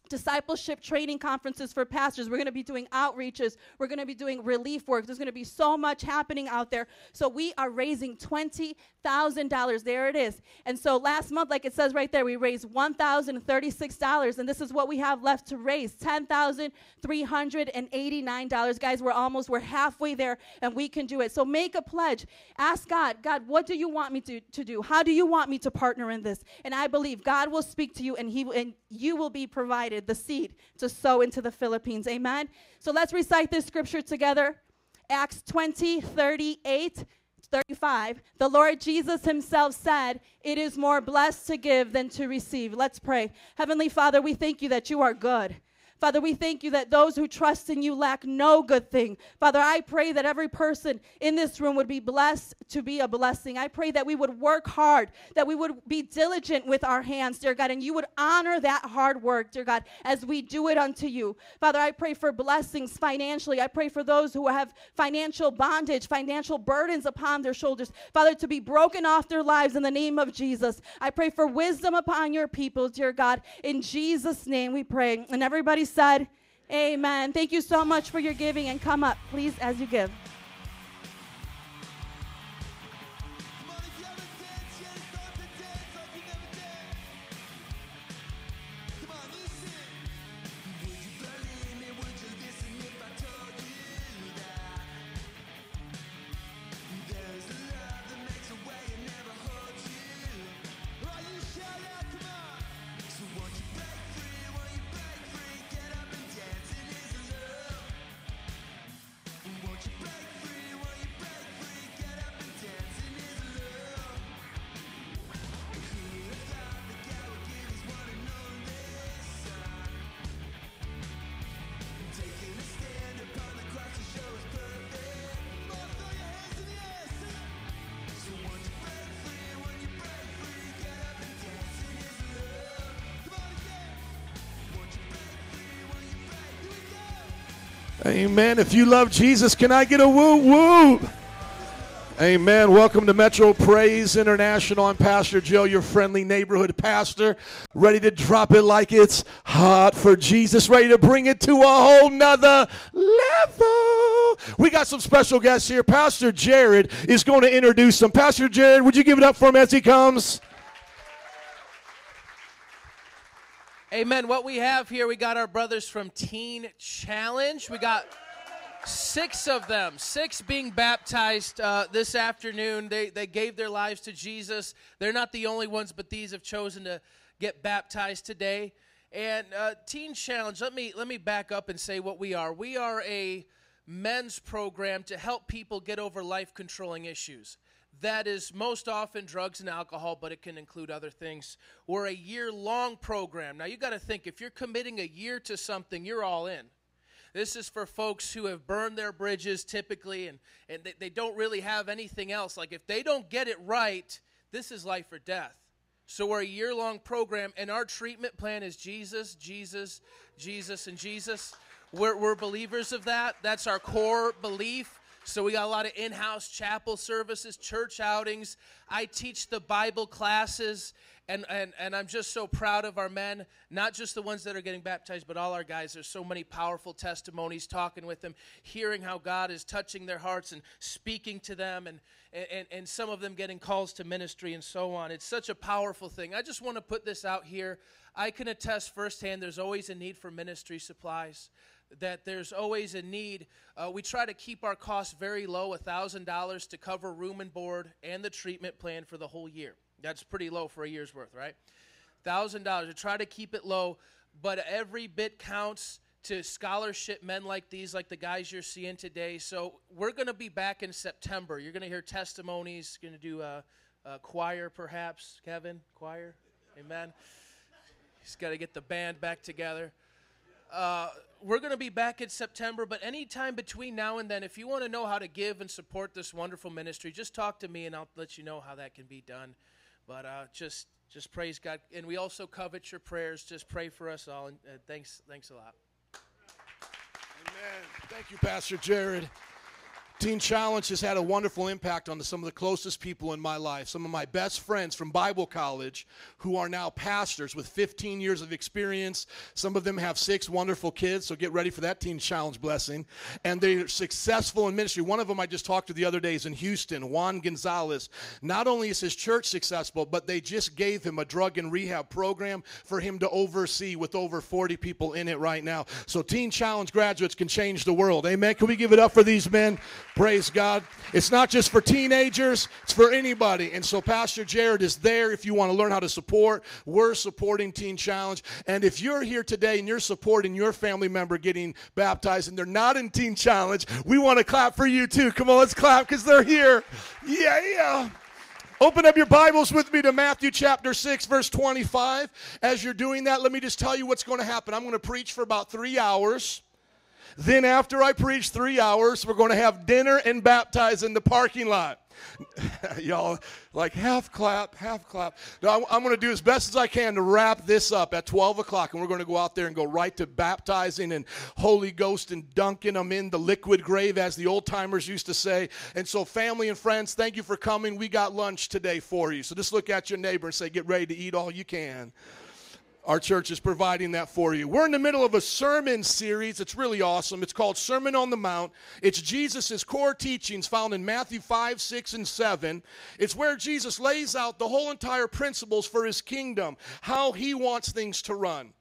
E: discipleship training conferences for pastors. We're going to be doing outreaches. We're going to be doing relief work. There's going to be so much happening out there. So we are raising $20,000. There it is. And so last month, like it says right there, we raised $1,036. And this is what we have left to raise $10,389. Guys, we're almost, we're halfway there and we can do it. So make a pledge. Ask God, God, what do you want me to, to do? How do you want me to partner in this? And I believe God will speak to you and he and you will be provided the seed to sow into the Philippines. Amen. So let's recite this scripture together. Acts 20, 38, 35. The Lord Jesus himself said, It is more blessed to give than to receive. Let's pray. Heavenly Father, we thank you that you are good. Father, we thank you that those who trust in you lack no good thing. Father, I pray that every person in this room would be blessed to be a blessing. I pray that we would work hard, that we would be diligent with our hands, dear God, and you would honor that hard work, dear God, as we do it unto you. Father, I pray for blessings financially. I pray for those who have financial bondage, financial burdens upon their shoulders. Father, to be broken off their lives in the name of Jesus. I pray for wisdom upon your people, dear God. In Jesus' name we pray. And everybody said, Amen. Thank you so much for your giving and come up, please, as you give.
J: Amen. If you love Jesus, can I get a woo woo? Amen. Welcome to Metro Praise International. I'm Pastor Joe, your friendly neighborhood pastor, ready to drop it like it's hot for Jesus, ready to bring it to a whole nother level. We got some special guests here. Pastor Jared is going to introduce them. Pastor Jared, would you give it up for him as he comes?
K: Amen. What we have here, we got our brothers from Teen Challenge. We got six of them, six being baptized uh, this afternoon. They, they gave their lives to Jesus. They're not the only ones, but these have chosen to get baptized today. And uh, Teen Challenge, let me, let me back up and say what we are. We are a men's program to help people get over life controlling issues that is most often drugs and alcohol, but it can include other things. We're a year long program. Now, you got to think if you're committing a year to something, you're all in. This is for folks who have burned their bridges typically and, and they, they don't really have anything else. Like, if they don't get it right, this is life or death. So, we're a year long program, and our treatment plan is Jesus, Jesus, Jesus, and Jesus. We're, we're believers of that. That's our core belief. So we got a lot of in-house chapel services, church outings. I teach the Bible classes, and, and, and I'm just so proud of our men, not just the ones that are getting baptized, but all our guys. There's so many powerful testimonies, talking with them, hearing how God is touching their hearts and speaking to them, and, and, and some of them getting calls to ministry and so on. It's such a powerful thing. I just want to put this out here. I can attest firsthand there's always a need for ministry supplies that there's always a need. Uh, we try to keep our costs very low $1,000 to cover room and board and the treatment plan for the whole year. That's pretty low for a year's worth, right? $1,000. We try to keep it low, but every bit counts to scholarship men like these, like the guys you're seeing today. So we're going to be back in September. You're going to hear testimonies. Going to do a, a choir, perhaps, Kevin? Choir? Amen. He's got to get the band back together. Uh, we're going to be back in September, but anytime between now and then, if you want to know how to give and support this wonderful ministry, just talk to me and I'll let you know how that can be done. But uh, just just praise God, and we also covet your prayers. Just pray for us all, and uh, thanks thanks a lot.
L: Amen. Thank you, Pastor Jared. Teen Challenge has had a wonderful impact on the, some of the closest people in my life. Some of my best friends from Bible college who are now pastors with 15 years of experience. Some of them have six wonderful kids, so get ready for that Teen Challenge blessing. And they're successful in ministry. One of them I just talked to the other day is in Houston, Juan Gonzalez. Not only is his church successful, but they just gave him a drug and rehab program for him to oversee with over 40 people in it right now. So Teen Challenge graduates can change the world. Amen. Can we give it up for these men? Praise God. It's not just for teenagers, it's for anybody. And so Pastor Jared is there if you want to learn how to support. We're supporting Teen Challenge. And if you're here today and you're supporting your family member getting baptized and they're not in Teen Challenge, we want to clap for you too. Come on, let's clap because they're here. Yeah, yeah. Open up your Bibles with me to Matthew chapter 6, verse 25. As you're doing that, let me just tell you what's going to happen. I'm going to preach for about three hours. Then, after I preach three hours, we're going to have dinner and baptize in the parking lot. Y'all, like half clap, half clap. No, I'm, I'm going to do as best as I can to wrap this up at 12 o'clock, and we're going to go out there and go right to baptizing and Holy Ghost and dunking them in the liquid grave, as the old timers used to say. And so, family and friends, thank you for coming. We got lunch today for you. So just look at your neighbor and say, Get ready to eat all you can. Our church is providing that for you. We're in the middle of a sermon series. It's really awesome. It's called Sermon on the Mount. It's Jesus' core teachings found in Matthew 5, 6, and 7. It's where Jesus lays out the whole entire principles for his kingdom, how he wants things to run.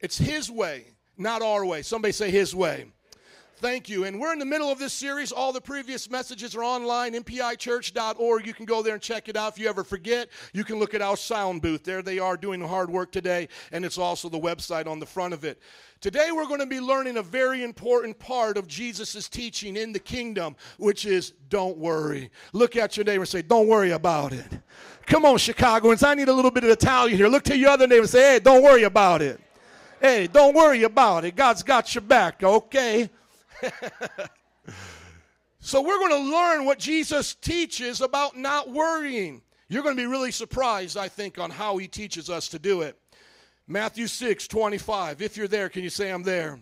L: It's his way, not our way. Somebody say his way. Thank you. And we're in the middle of this series. All the previous messages are online, mpichurch.org. You can go there and check it out. If you ever forget, you can look at our sound booth. There they are doing the hard work today, and it's also the website on the front of it. Today we're going to be learning a very important part of Jesus' teaching in the kingdom, which is don't worry. Look at your neighbor and say, Don't worry about it. Come on, Chicagoans. I need a little bit of Italian here. Look to your other neighbor and say, Hey, don't worry about it. Hey, don't worry about it. God's got your back, okay? so we're going to learn what Jesus teaches about not worrying. You're going to be really surprised, I think, on how he teaches us to do it. Matthew 6, 25. If you're there, can you say I'm there?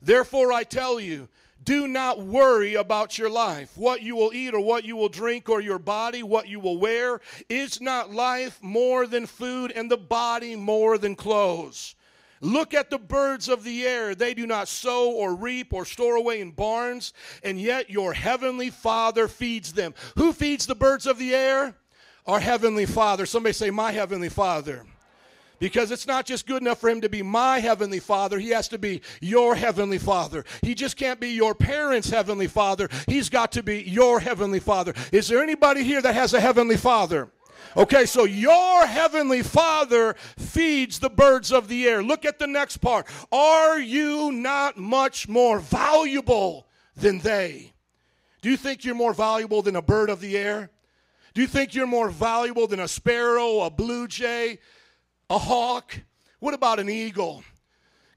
L: Therefore, I tell you, do not worry about your life, what you will eat or what you will drink, or your body, what you will wear. Is not life more than food, and the body more than clothes? Look at the birds of the air. They do not sow or reap or store away in barns, and yet your heavenly Father feeds them. Who feeds the birds of the air? Our heavenly Father. Somebody say, My heavenly Father. Because it's not just good enough for him to be my heavenly father, he has to be your heavenly father. He just can't be your parents' heavenly father, he's got to be your heavenly father. Is there anybody here that has a heavenly father? Okay, so your heavenly Father feeds the birds of the air. Look at the next part. Are you not much more valuable than they? Do you think you're more valuable than a bird of the air? Do you think you're more valuable than a sparrow, a blue jay, a hawk? What about an eagle?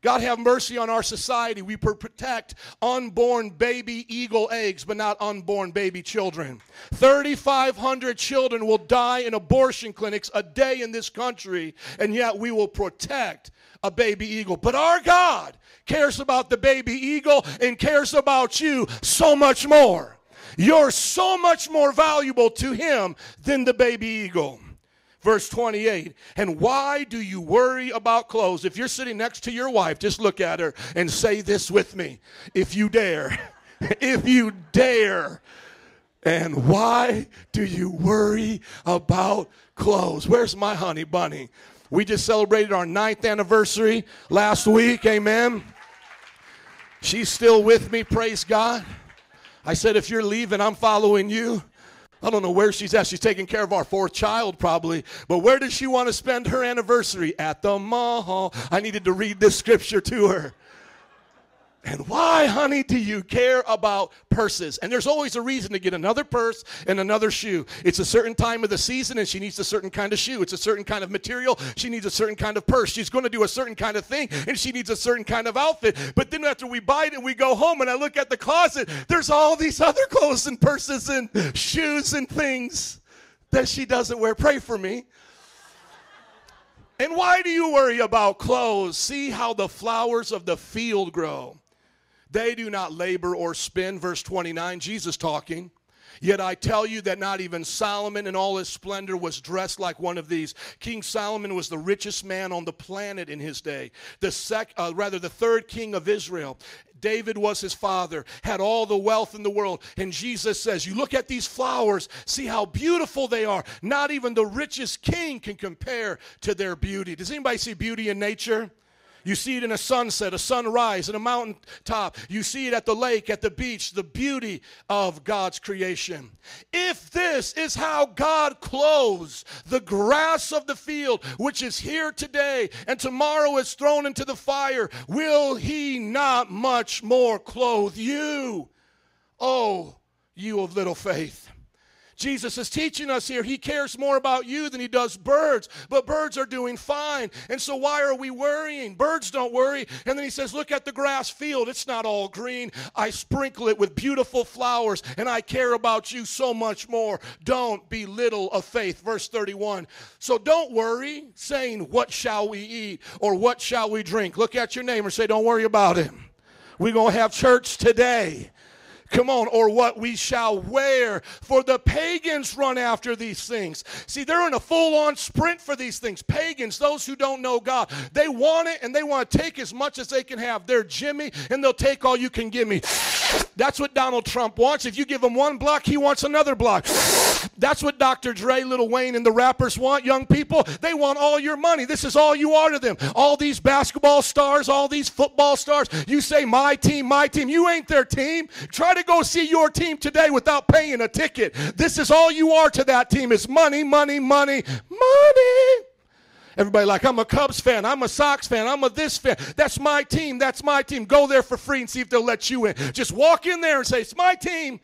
L: God have mercy on our society. We protect unborn baby eagle eggs, but not unborn baby children. 3,500 children will die in abortion clinics a day in this country, and yet we will protect a baby eagle. But our God cares about the baby eagle and cares about you so much more. You're so much more valuable to him than the baby eagle. Verse 28. And why do you worry about clothes? If you're sitting next to your wife, just look at her and say this with me. If you dare. if you dare. And why do you worry about clothes? Where's my honey bunny? We just celebrated our ninth anniversary last week. Amen. She's still with me. Praise God. I said, if you're leaving, I'm following you. I don't know where she's at. She's taking care of our fourth child, probably. But where does she want to spend her anniversary? At the mall. I needed to read this scripture to her. And why, honey, do you care about purses? And there's always a reason to get another purse and another shoe. It's a certain time of the season and she needs a certain kind of shoe. It's a certain kind of material. She needs a certain kind of purse. She's going to do a certain kind of thing and she needs a certain kind of outfit. But then after we buy it and we go home and I look at the closet, there's all these other clothes and purses and shoes and things that she doesn't wear. Pray for me. And why do you worry about clothes? See how the flowers of the field grow. They do not labor or spin. Verse 29, Jesus talking. Yet I tell you that not even Solomon in all his splendor was dressed like one of these. King Solomon was the richest man on the planet in his day. The sec, uh, rather the third king of Israel. David was his father, had all the wealth in the world. And Jesus says, You look at these flowers, see how beautiful they are. Not even the richest king can compare to their beauty. Does anybody see beauty in nature? You see it in a sunset, a sunrise, in a mountaintop. You see it at the lake, at the beach, the beauty of God's creation. If this is how God clothes the grass of the field, which is here today and tomorrow is thrown into the fire, will He not much more clothe you? Oh, you of little faith. Jesus is teaching us here. He cares more about you than he does birds, but birds are doing fine. And so, why are we worrying? Birds don't worry. And then he says, Look at the grass field. It's not all green. I sprinkle it with beautiful flowers, and I care about you so much more. Don't be little of faith. Verse 31. So, don't worry, saying, What shall we eat? or What shall we drink? Look at your neighbor say, Don't worry about it. We're going to have church today. Come on, or what we shall wear. For the pagans run after these things. See, they're in a full on sprint for these things. Pagans, those who don't know God, they want it and they want to take as much as they can have. They're Jimmy and they'll take all you can give me. That's what Donald Trump wants. If you give him one block, he wants another block. That's what Dr. Dre, Lil Wayne, and the rappers want, young people. They want all your money. This is all you are to them. All these basketball stars, all these football stars. You say, my team, my team. You ain't their team. Try to go see your team today without paying a ticket. This is all you are to that team is money, money, money, money. Everybody like, I'm a Cubs fan, I'm a Sox fan, I'm a this fan. That's my team, that's my team. Go there for free and see if they'll let you in. Just walk in there and say, It's my team.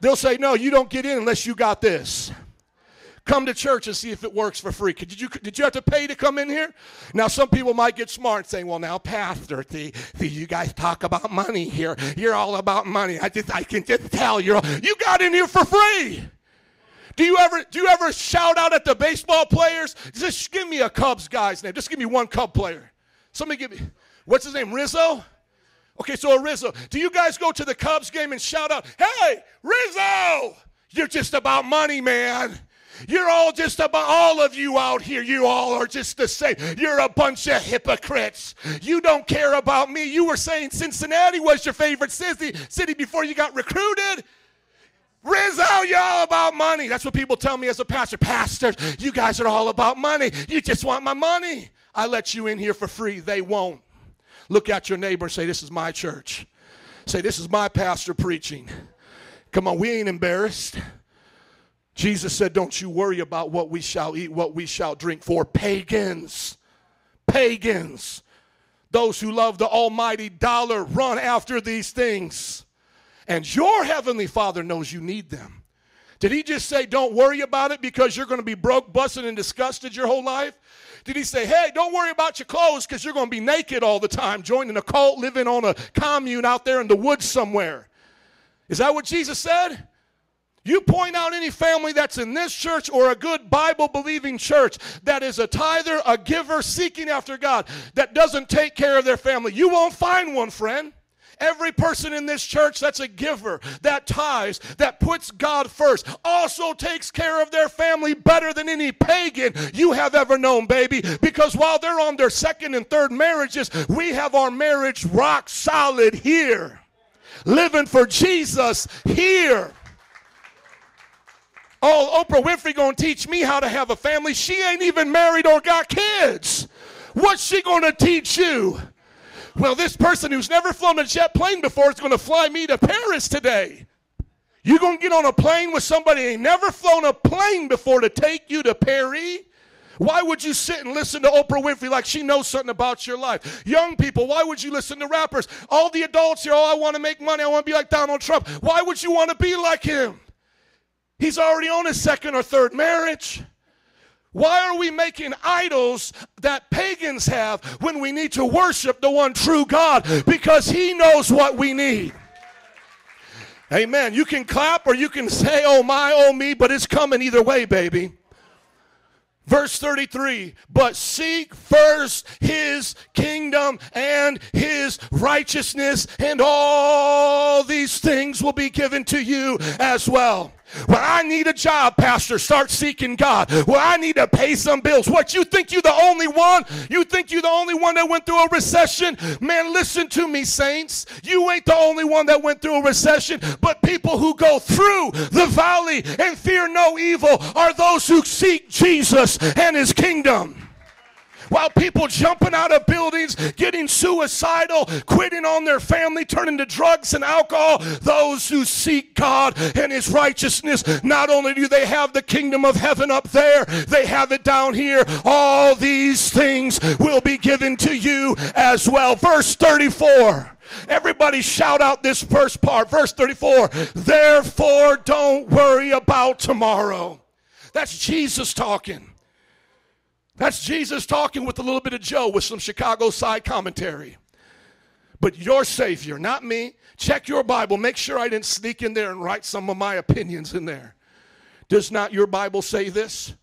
L: They'll say, No, you don't get in unless you got this. Come to church and see if it works for free. Did you, did you have to pay to come in here? Now, some people might get smart saying, well, now, Pastor, the, the, you guys talk about money here. You're all about money. I, just, I can just tell you're you got in here for free. Do you ever do you ever shout out at the baseball players? Just give me a Cubs guy's name. Just give me one Cub player. Somebody give me what's his name? Rizzo? Okay, so Rizzo. Do you guys go to the Cubs game and shout out, hey, Rizzo? You're just about money, man. You're all just about, all of you out here, you all are just the same. You're a bunch of hypocrites. You don't care about me. You were saying Cincinnati was your favorite city, city before you got recruited. Rizzo, you're all about money. That's what people tell me as a pastor. Pastors, you guys are all about money. You just want my money. I let you in here for free. They won't. Look at your neighbor and say, This is my church. Say, This is my pastor preaching. Come on, we ain't embarrassed. Jesus said, Don't you worry about what we shall eat, what we shall drink, for pagans, pagans, those who love the almighty dollar, run after these things. And your heavenly Father knows you need them. Did he just say, Don't worry about it because you're going to be broke, busted, and disgusted your whole life? Did he say, Hey, don't worry about your clothes because you're going to be naked all the time, joining a cult, living on a commune out there in the woods somewhere? Is that what Jesus said? You point out any family that's in this church or a good Bible believing church that is a tither, a giver, seeking after God, that doesn't take care of their family. You won't find one, friend. Every person in this church that's a giver, that tithes, that puts God first, also takes care of their family better than any pagan you have ever known, baby. Because while they're on their second and third marriages, we have our marriage rock solid here. Living for Jesus here. Oh, Oprah Winfrey gonna teach me how to have a family. She ain't even married or got kids. What's she gonna teach you? Well, this person who's never flown a jet plane before is gonna fly me to Paris today. You gonna get on a plane with somebody ain't never flown a plane before to take you to Paris? Why would you sit and listen to Oprah Winfrey like she knows something about your life? Young people, why would you listen to rappers? All the adults here, oh, I want to make money. I want to be like Donald Trump. Why would you want to be like him? He's already on his second or third marriage. Why are we making idols that pagans have when we need to worship the one true God? Because he knows what we need. Amen. You can clap or you can say, oh my, oh me, but it's coming either way, baby. Verse 33 But seek first his kingdom and his righteousness, and all these things will be given to you as well. Well, I need a job, Pastor. Start seeking God. Well, I need to pay some bills. What, you think you're the only one? You think you're the only one that went through a recession? Man, listen to me, saints. You ain't the only one that went through a recession, but people who go through the valley and fear no evil are those who seek Jesus and his kingdom while people jumping out of buildings, getting suicidal, quitting on their family, turning to drugs and alcohol. Those who seek God and His righteousness, not only do they have the kingdom of heaven up there, they have it down here. All these things will be given to you as well. Verse 34. Everybody shout out this first part. Verse 34. Therefore, don't worry about tomorrow. That's Jesus talking. That's Jesus talking with a little bit of Joe with some Chicago side commentary. But your Savior, not me. Check your Bible. Make sure I didn't sneak in there and write some of my opinions in there. Does not your Bible say this?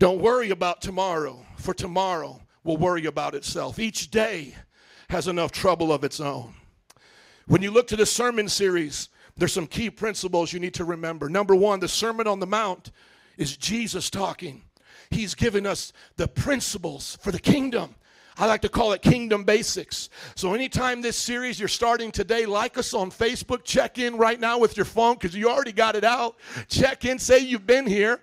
L: Don't worry about tomorrow, for tomorrow will worry about itself. Each day has enough trouble of its own. When you look to the sermon series, there's some key principles you need to remember. Number one, the Sermon on the Mount is Jesus talking. He's given us the principles for the kingdom. I like to call it kingdom basics. So, anytime this series you're starting today, like us on Facebook, check in right now with your phone because you already got it out. Check in, say you've been here.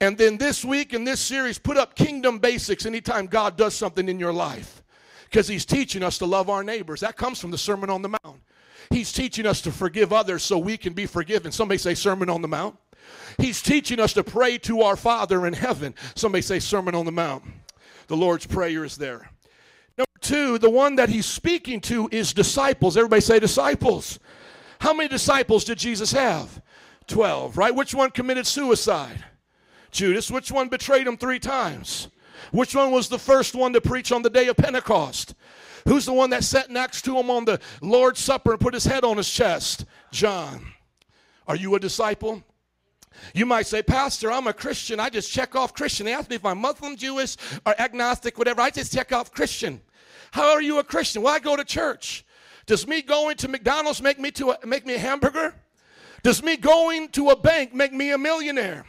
L: And then this week in this series, put up kingdom basics anytime God does something in your life because He's teaching us to love our neighbors. That comes from the Sermon on the Mount. He's teaching us to forgive others so we can be forgiven. Somebody say, Sermon on the Mount. He's teaching us to pray to our Father in heaven. Somebody say, Sermon on the Mount. The Lord's Prayer is there. Number two, the one that he's speaking to is disciples. Everybody say disciples. How many disciples did Jesus have? Twelve, right? Which one committed suicide? Judas. Which one betrayed him three times? Which one was the first one to preach on the day of Pentecost? Who's the one that sat next to him on the Lord's Supper and put his head on his chest? John. Are you a disciple? You might say, Pastor, I'm a Christian. I just check off Christian. They ask me if I'm Muslim, Jewish, or agnostic, whatever. I just check off Christian. How are you a Christian? Well, I go to church. Does me going to McDonald's make me to a, make me a hamburger? Does me going to a bank make me a millionaire?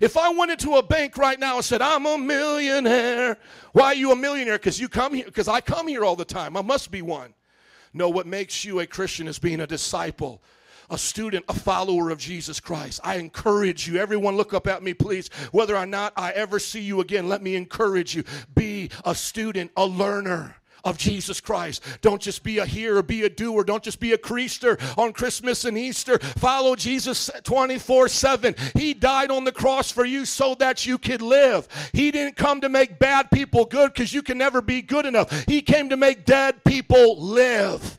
L: If I went into a bank right now and said, I'm a millionaire, why are you a millionaire? Because you come here, because I come here all the time. I must be one. No, what makes you a Christian is being a disciple a student, a follower of Jesus Christ. I encourage you, everyone, look up at me, please. Whether or not I ever see you again, let me encourage you. Be a student, a learner of Jesus Christ. Don't just be a hearer, be a doer. Don't just be a creaster on Christmas and Easter. Follow Jesus 24 7. He died on the cross for you so that you could live. He didn't come to make bad people good because you can never be good enough. He came to make dead people live.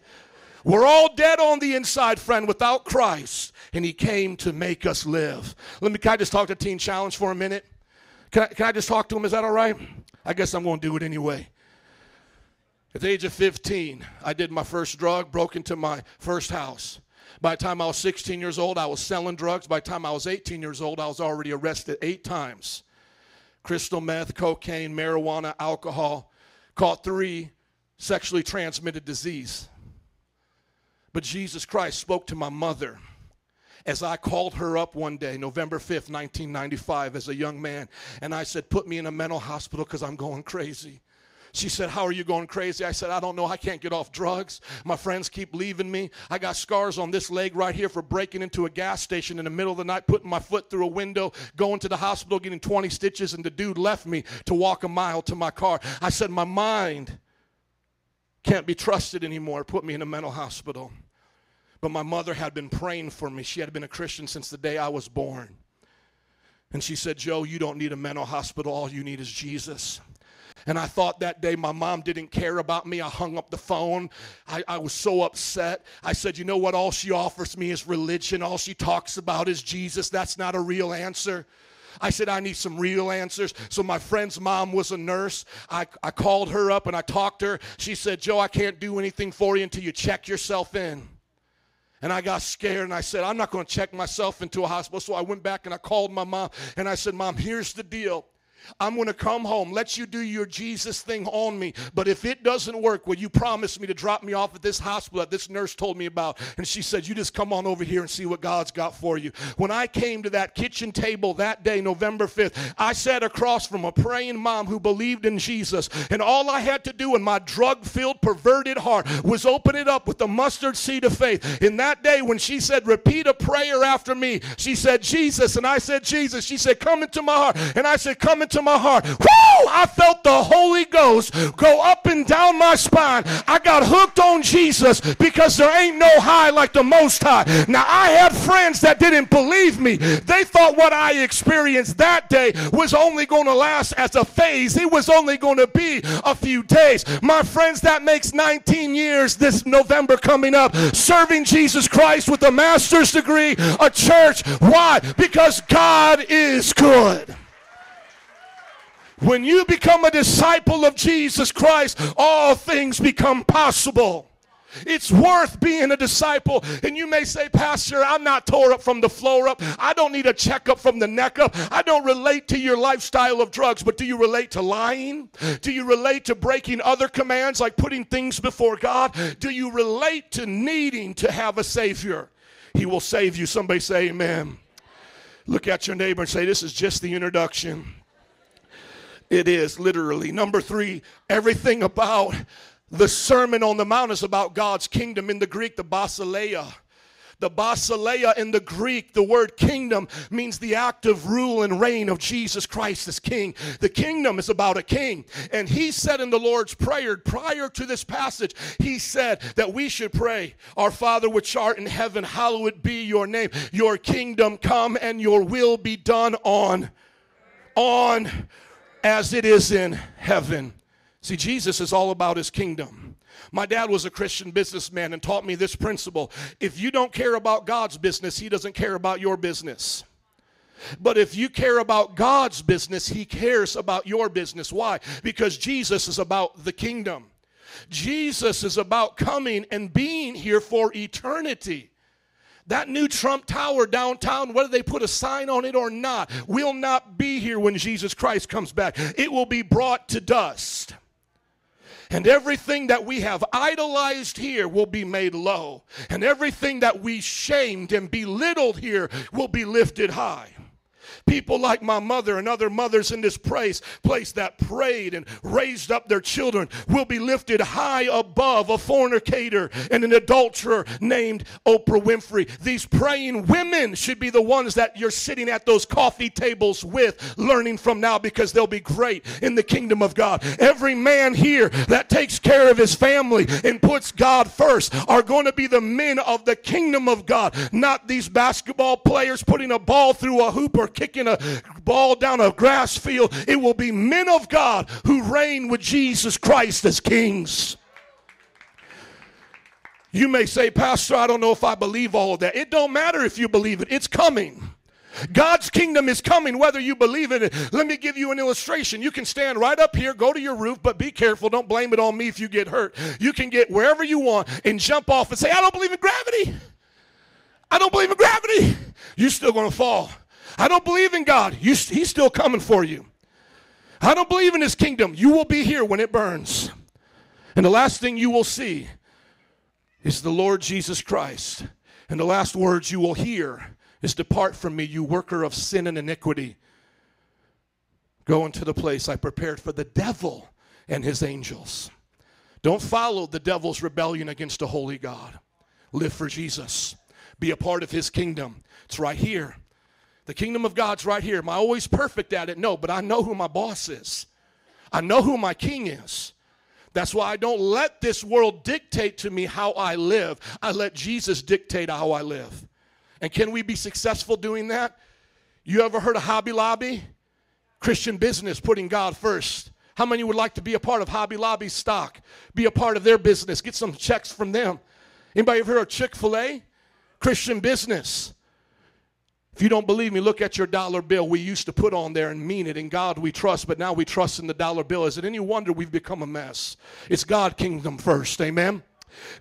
L: We're all dead on the inside, friend, without Christ. And He came to make us live. Let me, can I just talk to Teen Challenge for a minute? Can I, can I just talk to him? Is that all right? I guess I'm going to do it anyway. At the age of 15, I did my first drug, broke into my first house. By the time I was 16 years old, I was selling drugs. By the time I was 18 years old, I was already arrested eight times crystal meth, cocaine, marijuana, alcohol. Caught three sexually transmitted disease. But Jesus Christ spoke to my mother as I called her up one day, November 5th, 1995, as a young man, and I said, Put me in a mental hospital because I'm going crazy. She said, How are you going crazy? I said, I don't know. I can't get off drugs. My friends keep leaving me. I got scars on this leg right here for breaking into a gas station in the middle of the night, putting my foot through a window, going to the hospital, getting 20 stitches, and the dude left me to walk a mile to my car. I said, My mind can't be trusted anymore. Put me in a mental hospital. But my mother had been praying for me. She had been a Christian since the day I was born. And she said, Joe, you don't need a mental hospital. All you need is Jesus. And I thought that day my mom didn't care about me. I hung up the phone. I, I, was so upset. I said, You know what? All she offers me is religion. All she talks about is Jesus. That's not a real answer. I said, I need some real answers. So my friend's mom was a nurse. I, I called her up and I talked to her. She said, Joe, I can't do anything for you until you check yourself in. And I got scared and I said, I'm not going to check myself into a hospital. So I went back and I called my mom and I said, Mom, here's the deal. I'm going to come home, let you do your Jesus thing on me. But if it doesn't work, will you promise me to drop me off at this hospital that this nurse told me about? And she said, You just come on over here and see what God's got for you. When I came to that kitchen table that day, November 5th, I sat across from a praying mom who believed in Jesus. And all I had to do in my drug filled, perverted heart was open it up with the mustard seed of faith. In that day, when she said, Repeat a prayer after me, she said, Jesus. And I said, Jesus. She said, Come into my heart. And I said, Come into to my heart. Woo! I felt the Holy Ghost go up and down my spine. I got hooked on Jesus because there ain't no high like the Most High. Now, I had friends that didn't believe me. They thought what I experienced that day was only going to last as a phase, it was only going to be a few days. My friends, that makes 19 years this November coming up, serving Jesus Christ with a master's degree, a church. Why? Because God is good. When you become a disciple of Jesus Christ, all things become possible. It's worth being a disciple. And you may say, Pastor, I'm not tore up from the floor up. I don't need a checkup from the neck up. I don't relate to your lifestyle of drugs, but do you relate to lying? Do you relate to breaking other commands like putting things before God? Do you relate to needing to have a Savior? He will save you. Somebody say, Amen. Look at your neighbor and say, This is just the introduction. It is literally. Number three, everything about the Sermon on the Mount is about God's kingdom. In the Greek, the basileia. The basileia in the Greek, the word kingdom means the active rule and reign of Jesus Christ as king. The kingdom is about a king. And he said in the Lord's Prayer, prior to this passage, he said that we should pray, Our Father which art in heaven, hallowed be your name. Your kingdom come and your will be done on, on as it is in heaven. See, Jesus is all about his kingdom. My dad was a Christian businessman and taught me this principle. If you don't care about God's business, he doesn't care about your business. But if you care about God's business, he cares about your business. Why? Because Jesus is about the kingdom. Jesus is about coming and being here for eternity. That new Trump Tower downtown, whether they put a sign on it or not, will not be here when Jesus Christ comes back. It will be brought to dust. And everything that we have idolized here will be made low. And everything that we shamed and belittled here will be lifted high. People like my mother and other mothers in this place, place that prayed and raised up their children will be lifted high above a fornicator and an adulterer named Oprah Winfrey. These praying women should be the ones that you're sitting at those coffee tables with, learning from now because they'll be great in the kingdom of God. Every man here that takes care of his family and puts God first are going to be the men of the kingdom of God, not these basketball players putting a ball through a hoop or kicking a ball down a grass field. It will be men of God who reign with Jesus Christ as kings. You may say, Pastor, I don't know if I believe all of that. It don't matter if you believe it. It's coming. God's kingdom is coming whether you believe in it. Let me give you an illustration. You can stand right up here, go to your roof, but be careful. Don't blame it on me if you get hurt. You can get wherever you want and jump off and say, I don't believe in gravity. I don't believe in gravity. You're still going to fall. I don't believe in God. You, he's still coming for you. I don't believe in his kingdom. You will be here when it burns. And the last thing you will see is the Lord Jesus Christ. And the last words you will hear is Depart from me, you worker of sin and iniquity. Go into the place I prepared for the devil and his angels. Don't follow the devil's rebellion against a holy God. Live for Jesus. Be a part of his kingdom. It's right here. The kingdom of God's right here. Am I always perfect at it? No, but I know who my boss is. I know who my king is. That's why I don't let this world dictate to me how I live. I let Jesus dictate how I live. And can we be successful doing that? You ever heard of Hobby Lobby? Christian business, putting God first. How many would like to be a part of Hobby Lobby's stock? Be a part of their business, get some checks from them. Anybody ever heard of Chick-fil-A? Christian business. If you don't believe me, look at your dollar bill we used to put on there and mean it. In God we trust, but now we trust in the dollar bill. Is it any wonder we've become a mess? It's God kingdom first. Amen.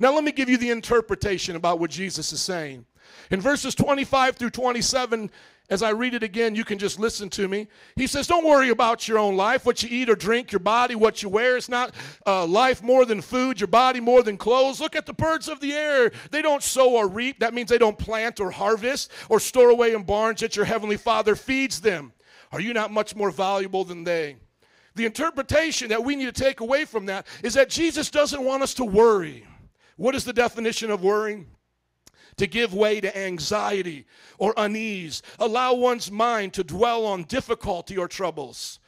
L: Now let me give you the interpretation about what Jesus is saying. In verses 25 through 27, as I read it again, you can just listen to me. He says, Don't worry about your own life, what you eat or drink, your body, what you wear. It's not uh, life more than food, your body more than clothes. Look at the birds of the air. They don't sow or reap. That means they don't plant or harvest or store away in barns, yet your heavenly Father feeds them. Are you not much more valuable than they? The interpretation that we need to take away from that is that Jesus doesn't want us to worry. What is the definition of worrying? To give way to anxiety or unease, allow one's mind to dwell on difficulty or troubles.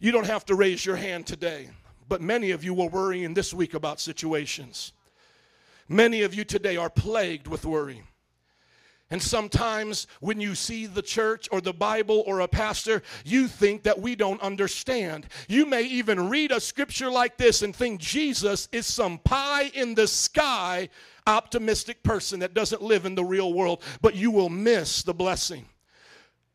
L: You don't have to raise your hand today, but many of you were worrying this week about situations. Many of you today are plagued with worry. And sometimes when you see the church or the Bible or a pastor, you think that we don't understand. You may even read a scripture like this and think Jesus is some pie in the sky optimistic person that doesn't live in the real world, but you will miss the blessing.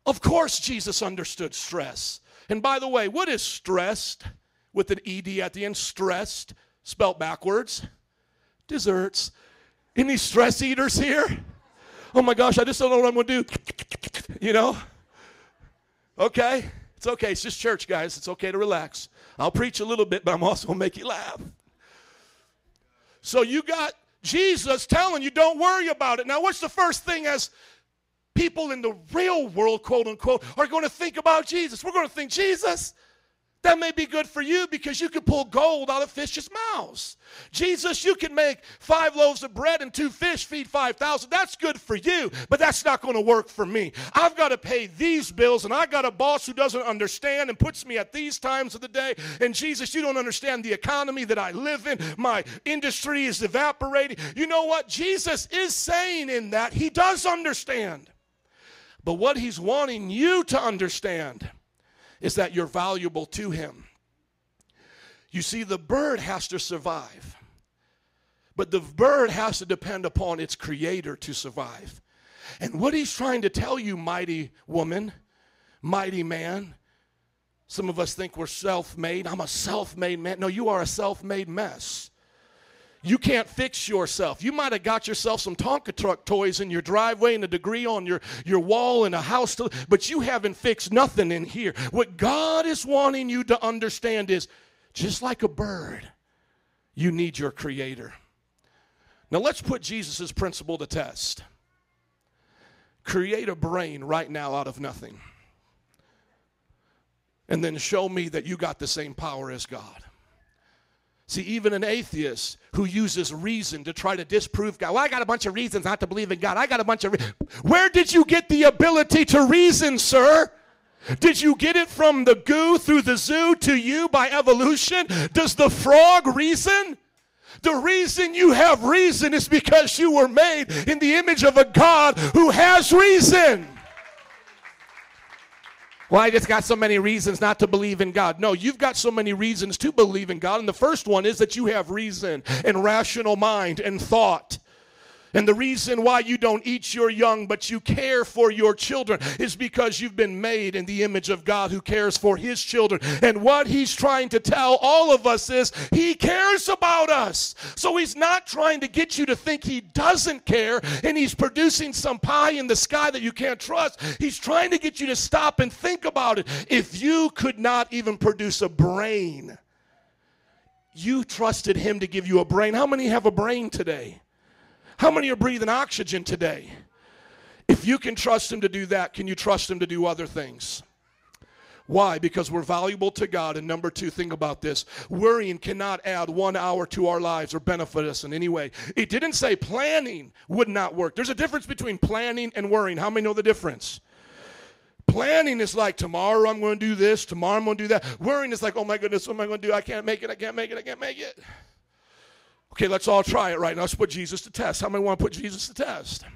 L: Of course, Jesus understood stress. And by the way, what is stressed with an ED at the end? Stressed, spelt backwards. Desserts. Any stress eaters here? Oh my gosh, I just don't know what I'm to do. You know? Okay? It's okay. It's just church, guys. It's okay to relax. I'll preach a little bit, but I'm also to make you laugh. So you got Jesus telling you, don't worry about it. Now, what's the first thing as people in the real world, quote unquote, are going to think about Jesus? We're going to think, Jesus, that may be good for you because you can pull gold out of fish's mouths. Jesus, you can make five loaves of bread and two fish feed 5,000. That's good for you, but that's not going to work for me. I've got to pay these bills, and I got a boss who doesn't understand and puts me at these times of the day. And Jesus, you don't understand the economy that I live in. My industry is evaporating. You know what? Jesus is saying in that he does understand. But what he's wanting you to understand is that you're valuable to him. You see, the bird has to survive, but the bird has to depend upon its creator to survive. And what he's trying to tell you, mighty woman, mighty man, some of us think we're self made. I'm a self made man. No, you are a self made mess. You can't fix yourself. You might have got yourself some Tonka truck toys in your driveway and a degree on your, your wall and a house, to, but you haven't fixed nothing in here. What God is wanting you to understand is just like a bird, you need your creator. Now let's put Jesus' principle to test. Create a brain right now out of nothing. And then show me that you got the same power as God. See, even an atheist who uses reason to try to disprove God. Well, I got a bunch of reasons not to believe in God. I got a bunch of. Re- Where did you get the ability to reason, sir? Did you get it from the goo through the zoo to you by evolution? Does the frog reason? The reason you have reason is because you were made in the image of a God who has reason. Well, I just got so many reasons not to believe in God. No, you've got so many reasons to believe in God. And the first one is that you have reason and rational mind and thought. And the reason why you don't eat your young, but you care for your children, is because you've been made in the image of God who cares for his children. And what he's trying to tell all of us is he cares about us. So he's not trying to get you to think he doesn't care and he's producing some pie in the sky that you can't trust. He's trying to get you to stop and think about it. If you could not even produce a brain, you trusted him to give you a brain. How many have a brain today? How many are breathing oxygen today? If you can trust Him to do that, can you trust Him to do other things? Why? Because we're valuable to God. And number two, think about this worrying cannot add one hour to our lives or benefit us in any way. It didn't say planning would not work. There's a difference between planning and worrying. How many know the difference? Planning is like tomorrow I'm going to do this, tomorrow I'm going to do that. Worrying is like, oh my goodness, what am I going to do? I can't make it, I can't make it, I can't make it. Okay, let's all try it right now. Let's put Jesus to test. How many want to put Jesus to test?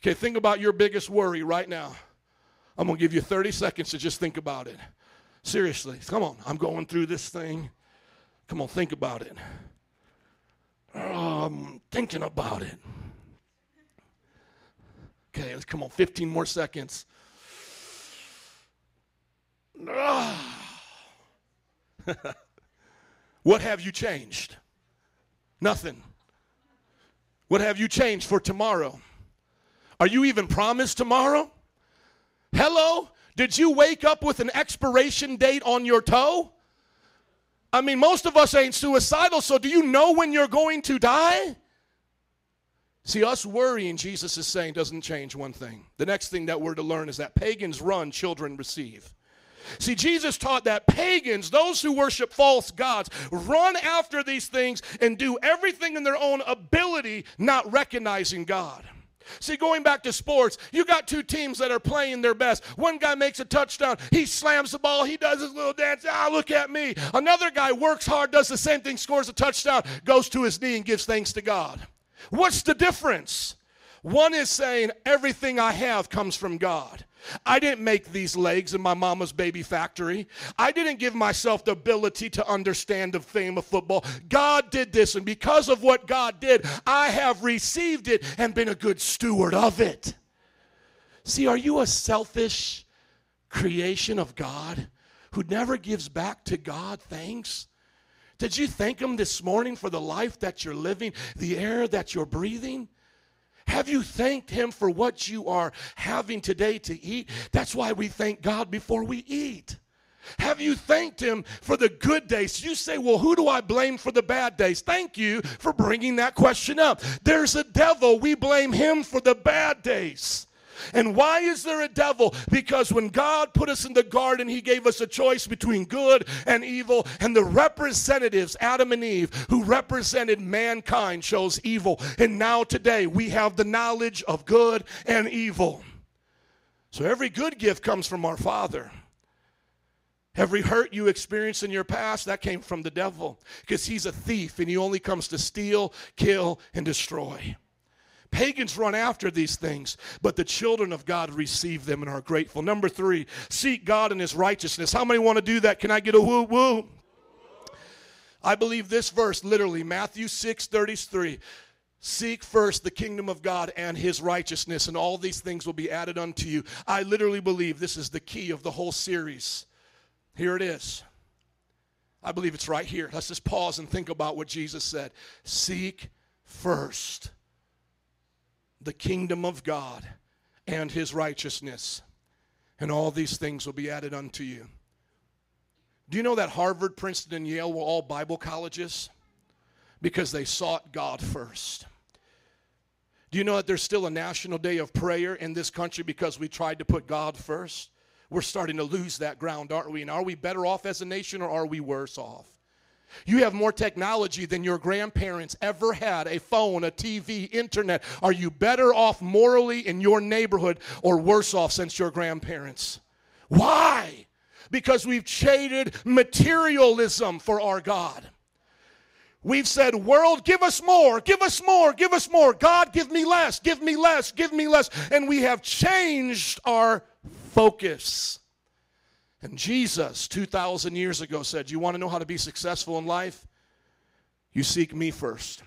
L: Okay, think about your biggest worry right now. I'm going to give you 30 seconds to just think about it. Seriously, come on. I'm going through this thing. Come on, think about it. I'm thinking about it. Okay, let's come on, 15 more seconds. Ah. what have you changed? Nothing. What have you changed for tomorrow? Are you even promised tomorrow? Hello? Did you wake up with an expiration date on your toe? I mean, most of us ain't suicidal, so do you know when you're going to die? See, us worrying, Jesus is saying, doesn't change one thing. The next thing that we're to learn is that pagans run, children receive. See, Jesus taught that pagans, those who worship false gods, run after these things and do everything in their own ability, not recognizing God. See, going back to sports, you got two teams that are playing their best. One guy makes a touchdown, he slams the ball, he does his little dance. Ah, look at me. Another guy works hard, does the same thing, scores a touchdown, goes to his knee and gives thanks to God. What's the difference? One is saying, everything I have comes from God. I didn't make these legs in my mama's baby factory. I didn't give myself the ability to understand the fame of football. God did this, and because of what God did, I have received it and been a good steward of it. See, are you a selfish creation of God who never gives back to God thanks? Did you thank Him this morning for the life that you're living, the air that you're breathing? Have you thanked Him for what you are having today to eat? That's why we thank God before we eat. Have you thanked Him for the good days? You say, Well, who do I blame for the bad days? Thank you for bringing that question up. There's a devil. We blame him for the bad days. And why is there a devil? Because when God put us in the garden, He gave us a choice between good and evil. And the representatives, Adam and Eve, who represented mankind, chose evil. And now today, we have the knowledge of good and evil. So every good gift comes from our Father. Every hurt you experienced in your past, that came from the devil. Because he's a thief and he only comes to steal, kill, and destroy. Pagans run after these things, but the children of God receive them and are grateful. Number three, seek God and his righteousness. How many want to do that? Can I get a woo woo? I believe this verse literally, Matthew 6 33. Seek first the kingdom of God and his righteousness, and all these things will be added unto you. I literally believe this is the key of the whole series. Here it is. I believe it's right here. Let's just pause and think about what Jesus said. Seek first the kingdom of God and his righteousness, and all these things will be added unto you. Do you know that Harvard, Princeton, and Yale were all Bible colleges? Because they sought God first. Do you know that there's still a national day of prayer in this country because we tried to put God first? We're starting to lose that ground, aren't we? And are we better off as a nation or are we worse off? You have more technology than your grandparents ever had a phone, a TV, internet. Are you better off morally in your neighborhood or worse off since your grandparents? Why? Because we've traded materialism for our God. We've said, World, give us more, give us more, give us more. God, give me less, give me less, give me less. And we have changed our focus. And Jesus, 2,000 years ago, said, You want to know how to be successful in life? You seek me first.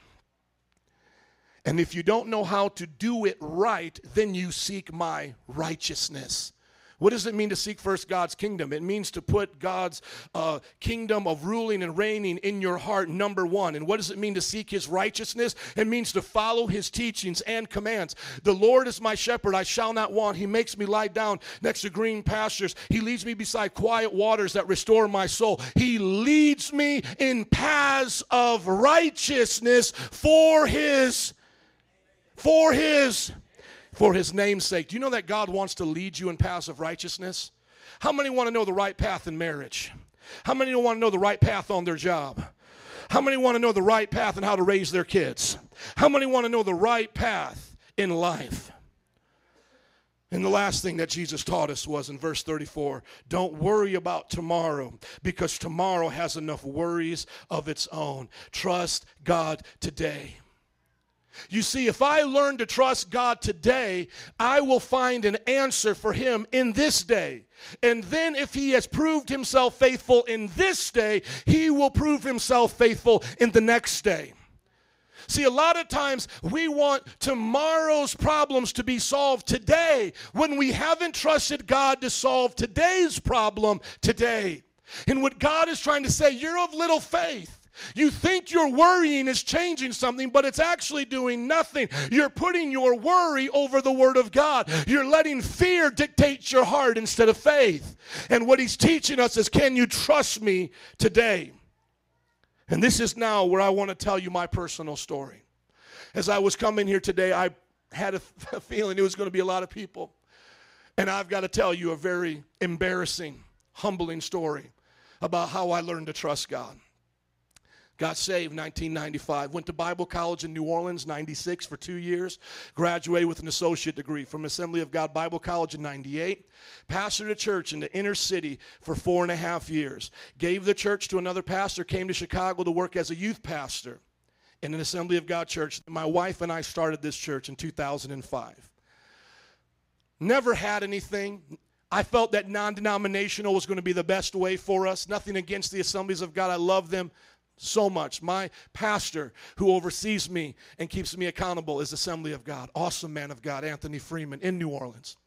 L: And if you don't know how to do it right, then you seek my righteousness. What does it mean to seek first God's kingdom? It means to put God's uh, kingdom of ruling and reigning in your heart, number one. And what does it mean to seek his righteousness? It means to follow his teachings and commands. The Lord is my shepherd, I shall not want. He makes me lie down next to green pastures. He leads me beside quiet waters that restore my soul. He leads me in paths of righteousness for his for his for his name's sake. Do you know that God wants to lead you in paths of righteousness? How many want to know the right path in marriage? How many want to know the right path on their job? How many want to know the right path and how to raise their kids? How many want to know the right path in life? And the last thing that Jesus taught us was in verse 34 don't worry about tomorrow because tomorrow has enough worries of its own. Trust God today. You see, if I learn to trust God today, I will find an answer for Him in this day. And then, if He has proved Himself faithful in this day, He will prove Himself faithful in the next day. See, a lot of times we want tomorrow's problems to be solved today when we haven't trusted God to solve today's problem today. And what God is trying to say, you're of little faith. You think your worrying is changing something, but it's actually doing nothing. You're putting your worry over the Word of God. You're letting fear dictate your heart instead of faith. And what He's teaching us is can you trust me today? And this is now where I want to tell you my personal story. As I was coming here today, I had a, a feeling it was going to be a lot of people. And I've got to tell you a very embarrassing, humbling story about how I learned to trust God. Got saved 1995. Went to Bible college in New Orleans 96 for two years. Graduated with an associate degree from Assembly of God Bible College in 98. Pastored a church in the inner city for four and a half years. Gave the church to another pastor. Came to Chicago to work as a youth pastor in an Assembly of God church. My wife and I started this church in 2005. Never had anything. I felt that non denominational was going to be the best way for us. Nothing against the Assemblies of God. I love them so much. My pastor, who oversees me and keeps me accountable, is Assembly of God. Awesome man of God, Anthony Freeman in New Orleans.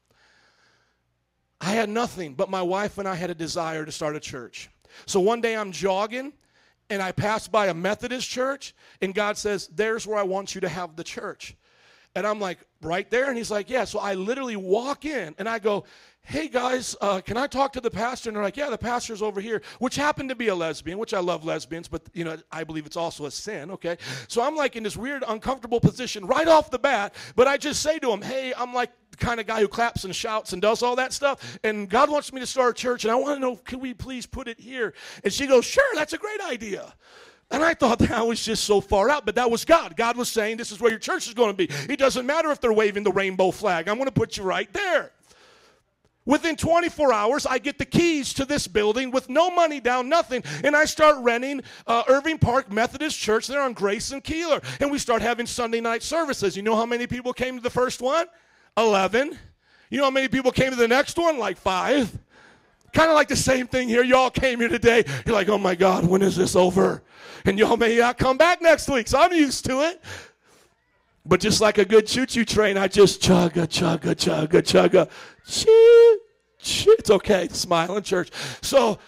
L: I had nothing, but my wife and I had a desire to start a church. So one day I'm jogging and I pass by a Methodist church, and God says, There's where I want you to have the church. And I'm like, Right there? And he's like, Yeah. So I literally walk in and I go, Hey guys, uh, can I talk to the pastor? And they're like, Yeah, the pastor's over here, which happened to be a lesbian, which I love lesbians, but you know, I believe it's also a sin, okay? So I'm like in this weird, uncomfortable position right off the bat, but I just say to him, Hey, I'm like the kind of guy who claps and shouts and does all that stuff. And God wants me to start a church, and I want to know, can we please put it here? And she goes, Sure, that's a great idea. And I thought that was just so far out, but that was God. God was saying, This is where your church is going to be. It doesn't matter if they're waving the rainbow flag, I'm going to put you right there. Within 24 hours, I get the keys to this building with no money down, nothing, and I start renting uh, Irving Park Methodist Church there on Grace and Keeler. And we start having Sunday night services. You know how many people came to the first one? 11. You know how many people came to the next one? Like five. Kind of like the same thing here. Y'all came here today. You're like, oh my God, when is this over? And y'all may not come back next week, so I'm used to it. But just like a good choo-choo train, I just chugga, chugga, chugga, chugga. Choo, choo. It's okay. Smile in church. So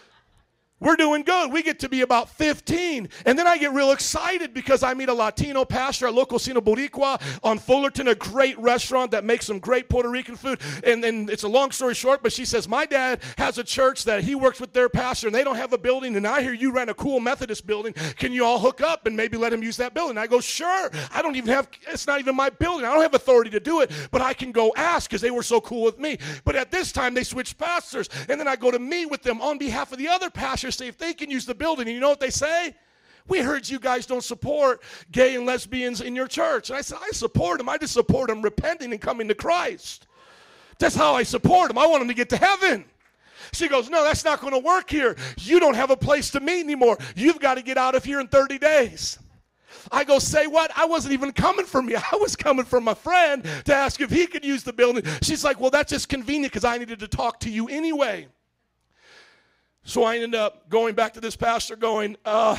L: we're doing good. We get to be about 15. And then I get real excited because I meet a Latino pastor at Local Cino Boricua on Fullerton, a great restaurant that makes some great Puerto Rican food. And then it's a long story short, but she says, My dad has a church that he works with their pastor and they don't have a building. And I hear you rent a cool Methodist building. Can you all hook up and maybe let him use that building? I go, Sure. I don't even have, it's not even my building. I don't have authority to do it, but I can go ask because they were so cool with me. But at this time, they switched pastors. And then I go to meet with them on behalf of the other pastors, see if they can use the building. And you know what they say? We heard you guys don't support gay and lesbians in your church. And I said, I support them. I just support them repenting and coming to Christ. That's how I support them. I want them to get to heaven. She goes, No, that's not going to work here. You don't have a place to meet anymore. You've got to get out of here in 30 days. I go, Say what? I wasn't even coming for me. I was coming for my friend to ask if he could use the building. She's like, Well, that's just convenient because I needed to talk to you anyway. So I ended up going back to this pastor, going, uh,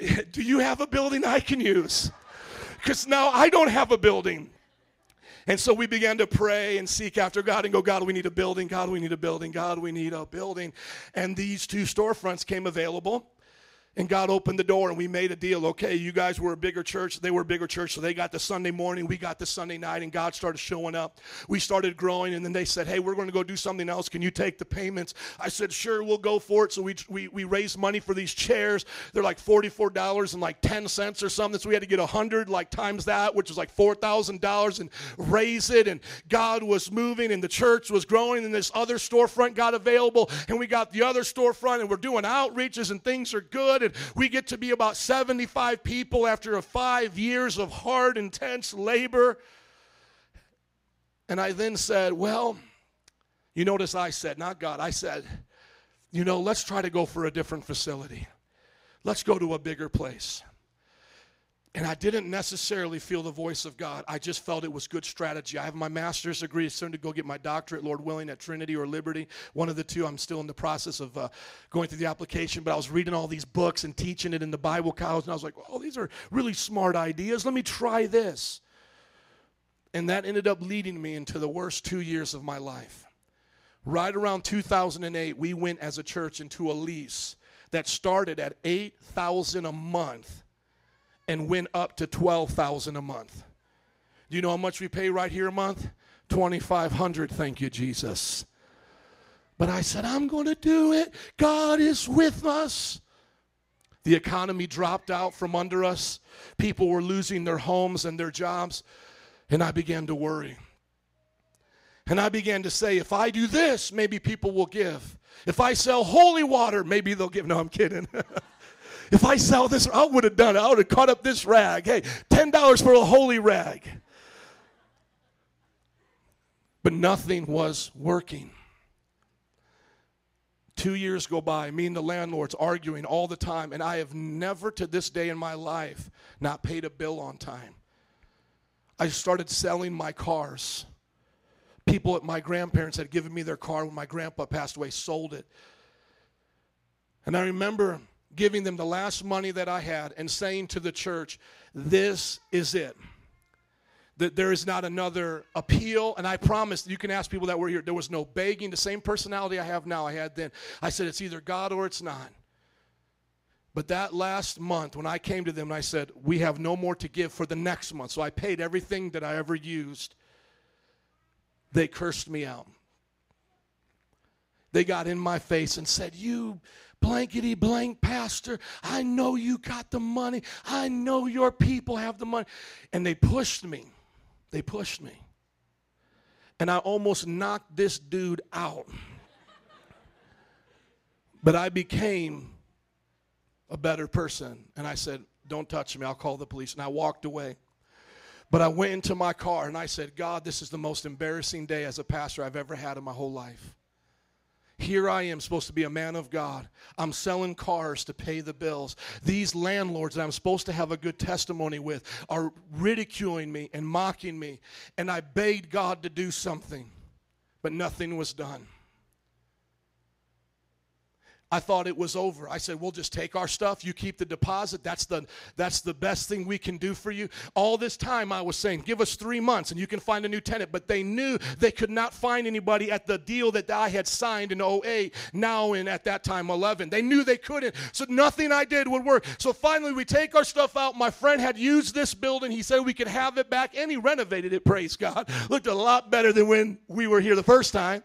L: Do you have a building I can use? Because now I don't have a building. And so we began to pray and seek after God and go, God, we need a building. God, we need a building. God, we need a building. And these two storefronts came available. And God opened the door and we made a deal. Okay, you guys were a bigger church. They were a bigger church. So they got the Sunday morning. We got the Sunday night. And God started showing up. We started growing. And then they said, Hey, we're going to go do something else. Can you take the payments? I said, Sure, we'll go for it. So we, we, we raised money for these chairs. They're like $44 and like 10 cents or something. So we had to get 100 like times that, which was like $4,000 and raise it. And God was moving and the church was growing. And this other storefront got available. And we got the other storefront and we're doing outreaches and things are good we get to be about 75 people after five years of hard, intense labor. And I then said, Well, you notice I said, not God, I said, you know, let's try to go for a different facility. Let's go to a bigger place. And I didn't necessarily feel the voice of God. I just felt it was good strategy. I have my master's degree, soon to go get my doctorate, Lord willing, at Trinity or Liberty. One of the two. I'm still in the process of uh, going through the application, but I was reading all these books and teaching it in the Bible college, and I was like, oh, these are really smart ideas. Let me try this. And that ended up leading me into the worst two years of my life. Right around 2008, we went as a church into a lease that started at 8000 a month and went up to 12,000 a month. Do you know how much we pay right here a month? 2500 thank you Jesus. But I said I'm going to do it. God is with us. The economy dropped out from under us. People were losing their homes and their jobs, and I began to worry. And I began to say, if I do this, maybe people will give. If I sell holy water, maybe they'll give. No, I'm kidding. If I sell this, I would have done it. I would have caught up this rag. Hey, $10 for a holy rag. But nothing was working. Two years go by, me and the landlords arguing all the time, and I have never to this day in my life not paid a bill on time. I started selling my cars. People at my grandparents had given me their car when my grandpa passed away, sold it. And I remember giving them the last money that I had and saying to the church, This is it. That there is not another appeal. And I promised, you can ask people that were here, there was no begging. The same personality I have now, I had then. I said, It's either God or it's not. But that last month, when I came to them and I said, We have no more to give for the next month, so I paid everything that I ever used, they cursed me out. They got in my face and said, You blankety blank pastor, I know you got the money. I know your people have the money. And they pushed me. They pushed me. And I almost knocked this dude out. But I became a better person. And I said, Don't touch me. I'll call the police. And I walked away. But I went into my car and I said, God, this is the most embarrassing day as a pastor I've ever had in my whole life. Here I am, supposed to be a man of God. I'm selling cars to pay the bills. These landlords that I'm supposed to have a good testimony with are ridiculing me and mocking me. And I begged God to do something, but nothing was done. I thought it was over. I said, "We'll just take our stuff. You keep the deposit. That's the that's the best thing we can do for you." All this time I was saying, "Give us 3 months and you can find a new tenant." But they knew they could not find anybody at the deal that I had signed in 08, now in at that time 11. They knew they couldn't. So nothing I did would work. So finally we take our stuff out. My friend had used this building. He said we could have it back and he renovated it, praise God. Looked a lot better than when we were here the first time.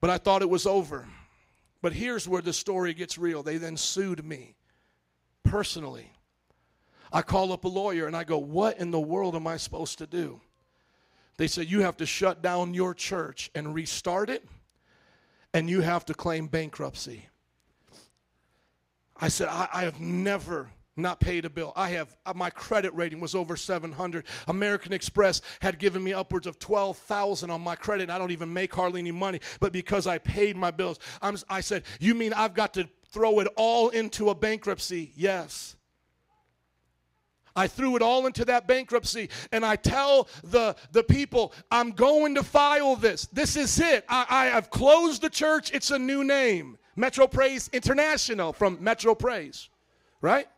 L: But I thought it was over. But here's where the story gets real. They then sued me personally. I call up a lawyer and I go, What in the world am I supposed to do? They said, You have to shut down your church and restart it, and you have to claim bankruptcy. I said, I, I have never not paid a bill. I have uh, my credit rating was over 700. American Express had given me upwards of 12,000 on my credit. I don't even make hardly any money, but because I paid my bills, I'm, I said, "You mean I've got to throw it all into a bankruptcy?" Yes. I threw it all into that bankruptcy, and I tell the, the people, I'm going to file this. This is it. I, I have closed the church. It's a new name Metro Praise International from Metro Praise, right?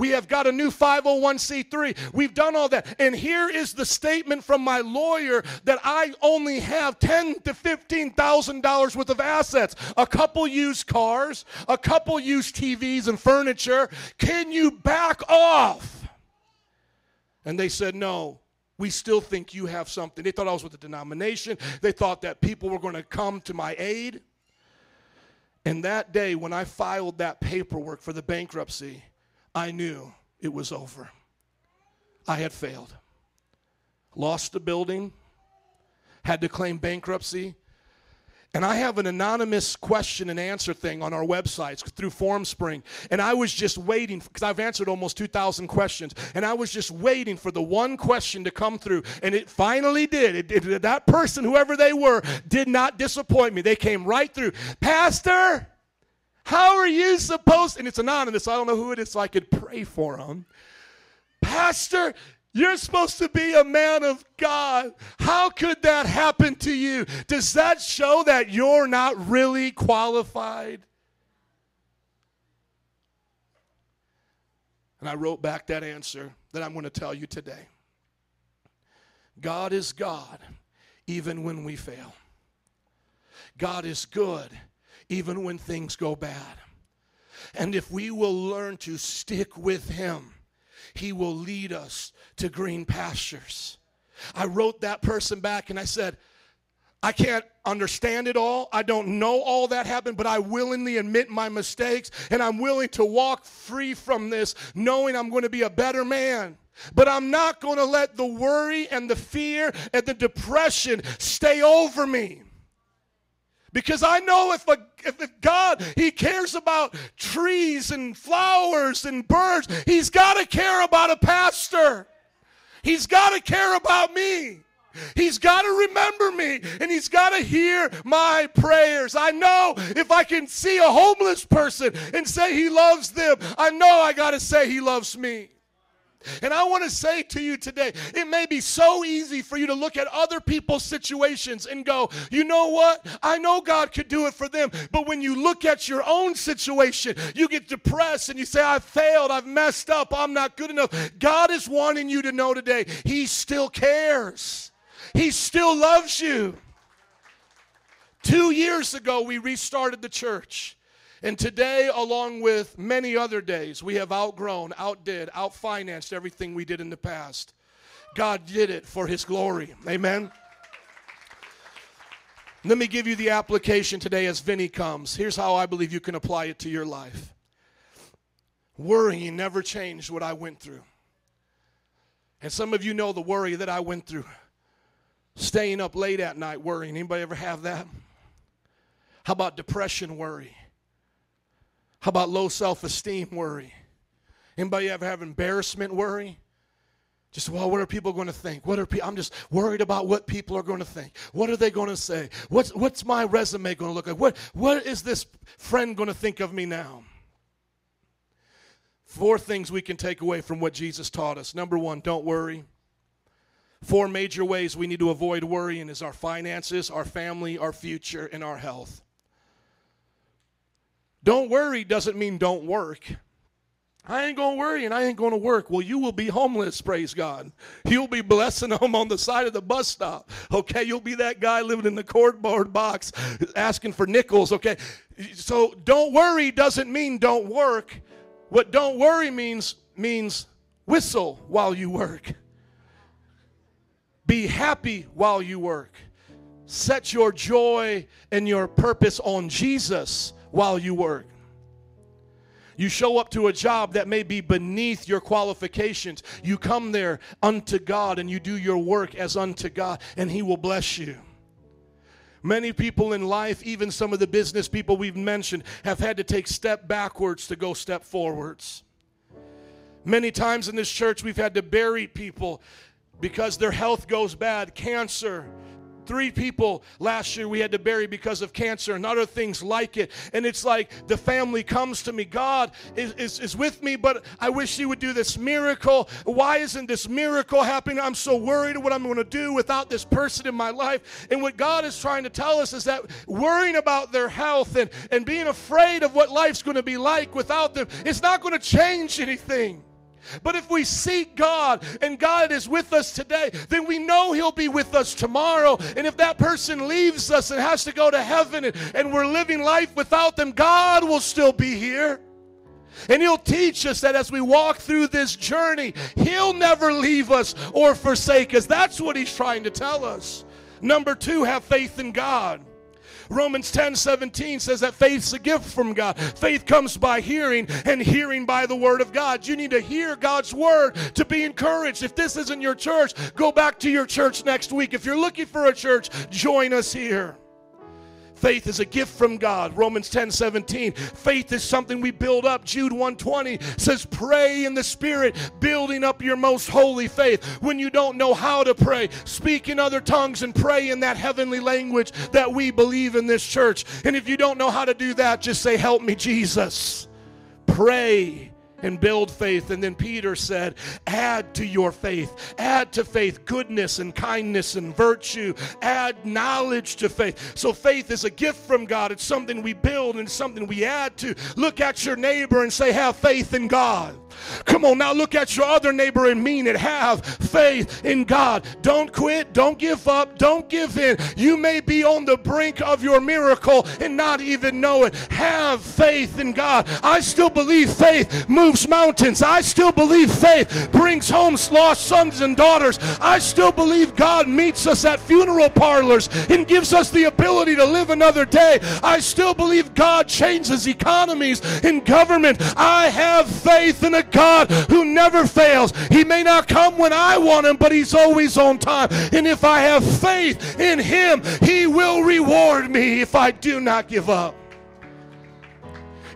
L: We have got a new 501c3. We've done all that. And here is the statement from my lawyer that I only have ten to fifteen thousand dollars worth of assets, a couple used cars, a couple used TVs and furniture. Can you back off? And they said, No, we still think you have something. They thought I was with the denomination. They thought that people were going to come to my aid. And that day, when I filed that paperwork for the bankruptcy, I knew it was over. I had failed. Lost the building, had to claim bankruptcy. And I have an anonymous question and answer thing on our websites through FormSpring. And I was just waiting, because I've answered almost 2,000 questions, and I was just waiting for the one question to come through. And it finally did. It, it- that person, whoever they were, did not disappoint me. They came right through. Pastor, how are you supposed And it's anonymous. I don't know who it is, so I could pray for him. Pastor, you're supposed to be a man of God. How could that happen to you? Does that show that you're not really qualified? And I wrote back that answer that I'm going to tell you today. God is God even when we fail. God is good even when things go bad. And if we will learn to stick with Him, He will lead us to green pastures. I wrote that person back and I said, I can't understand it all. I don't know all that happened, but I willingly admit my mistakes and I'm willing to walk free from this knowing I'm going to be a better man. But I'm not going to let the worry and the fear and the depression stay over me. Because I know if, a, if a God, He cares about trees and flowers and birds, He's got to care about a pastor. He's got to care about me. He's got to remember me and he's got to hear my prayers. I know if I can see a homeless person and say he loves them, I know I got to say he loves me. And I want to say to you today, it may be so easy for you to look at other people's situations and go, you know what? I know God could do it for them. But when you look at your own situation, you get depressed and you say, I've failed, I've messed up, I'm not good enough. God is wanting you to know today, He still cares, He still loves you. Two years ago, we restarted the church. And today, along with many other days, we have outgrown, outdid, outfinanced everything we did in the past. God did it for His glory. Amen. Let me give you the application today as Vinny comes. Here's how I believe you can apply it to your life. Worrying never changed what I went through. And some of you know the worry that I went through. Staying up late at night worrying. Anybody ever have that? How about depression worry? How about low self-esteem worry? Anybody ever have embarrassment worry? Just well, what are people going to think? What are pe- I'm just worried about what people are going to think. What are they going to say? What's what's my resume going to look like? What what is this friend going to think of me now? Four things we can take away from what Jesus taught us. Number one, don't worry. Four major ways we need to avoid worrying is our finances, our family, our future, and our health. Don't worry doesn't mean don't work. I ain't going to worry and I ain't going to work. Well, you will be homeless, praise God. You'll be blessing them on the side of the bus stop. Okay, you'll be that guy living in the cardboard box asking for nickels, okay? So don't worry doesn't mean don't work. What don't worry means means whistle while you work. Be happy while you work. Set your joy and your purpose on Jesus while you work. You show up to a job that may be beneath your qualifications. You come there unto God and you do your work as unto God, and He will bless you. Many people in life, even some of the business people we've mentioned, have had to take step backwards to go step forwards. Many times in this church, we've had to bury people because their health goes bad, cancer. Three people last year we had to bury because of cancer and other things like it. And it's like the family comes to me, God is, is, is with me, but I wish He would do this miracle. Why isn't this miracle happening? I'm so worried what I'm going to do without this person in my life. And what God is trying to tell us is that worrying about their health and, and being afraid of what life's going to be like without them, it's not going to change anything. But if we seek God and God is with us today, then we know He'll be with us tomorrow. And if that person leaves us and has to go to heaven and, and we're living life without them, God will still be here. And He'll teach us that as we walk through this journey, He'll never leave us or forsake us. That's what He's trying to tell us. Number two, have faith in God. Romans 10 17 says that faith's a gift from God. Faith comes by hearing, and hearing by the word of God. You need to hear God's word to be encouraged. If this isn't your church, go back to your church next week. If you're looking for a church, join us here. Faith is a gift from God. Romans 10 17. Faith is something we build up. Jude 120 says, Pray in the Spirit, building up your most holy faith. When you don't know how to pray, speak in other tongues and pray in that heavenly language that we believe in this church. And if you don't know how to do that, just say, Help me, Jesus. Pray and build faith. And then Peter said, Add to your faith, add to faith goodness and kindness and virtue, add knowledge to faith. So faith is a gift from God, it's something we build and something we add to. Look at your neighbor and say, Have faith in God. Come on, now look at your other neighbor and mean it. Have faith in God. Don't quit. Don't give up. Don't give in. You may be on the brink of your miracle and not even know it. Have faith in God. I still believe faith moves mountains. I still believe faith brings home lost sons and daughters. I still believe God meets us at funeral parlors and gives us the ability to live another day. I still believe God changes economies and government. I have faith in a God who never fails. He may not come when I want him, but he's always on time. And if I have faith in him, he will reward me if I do not give up.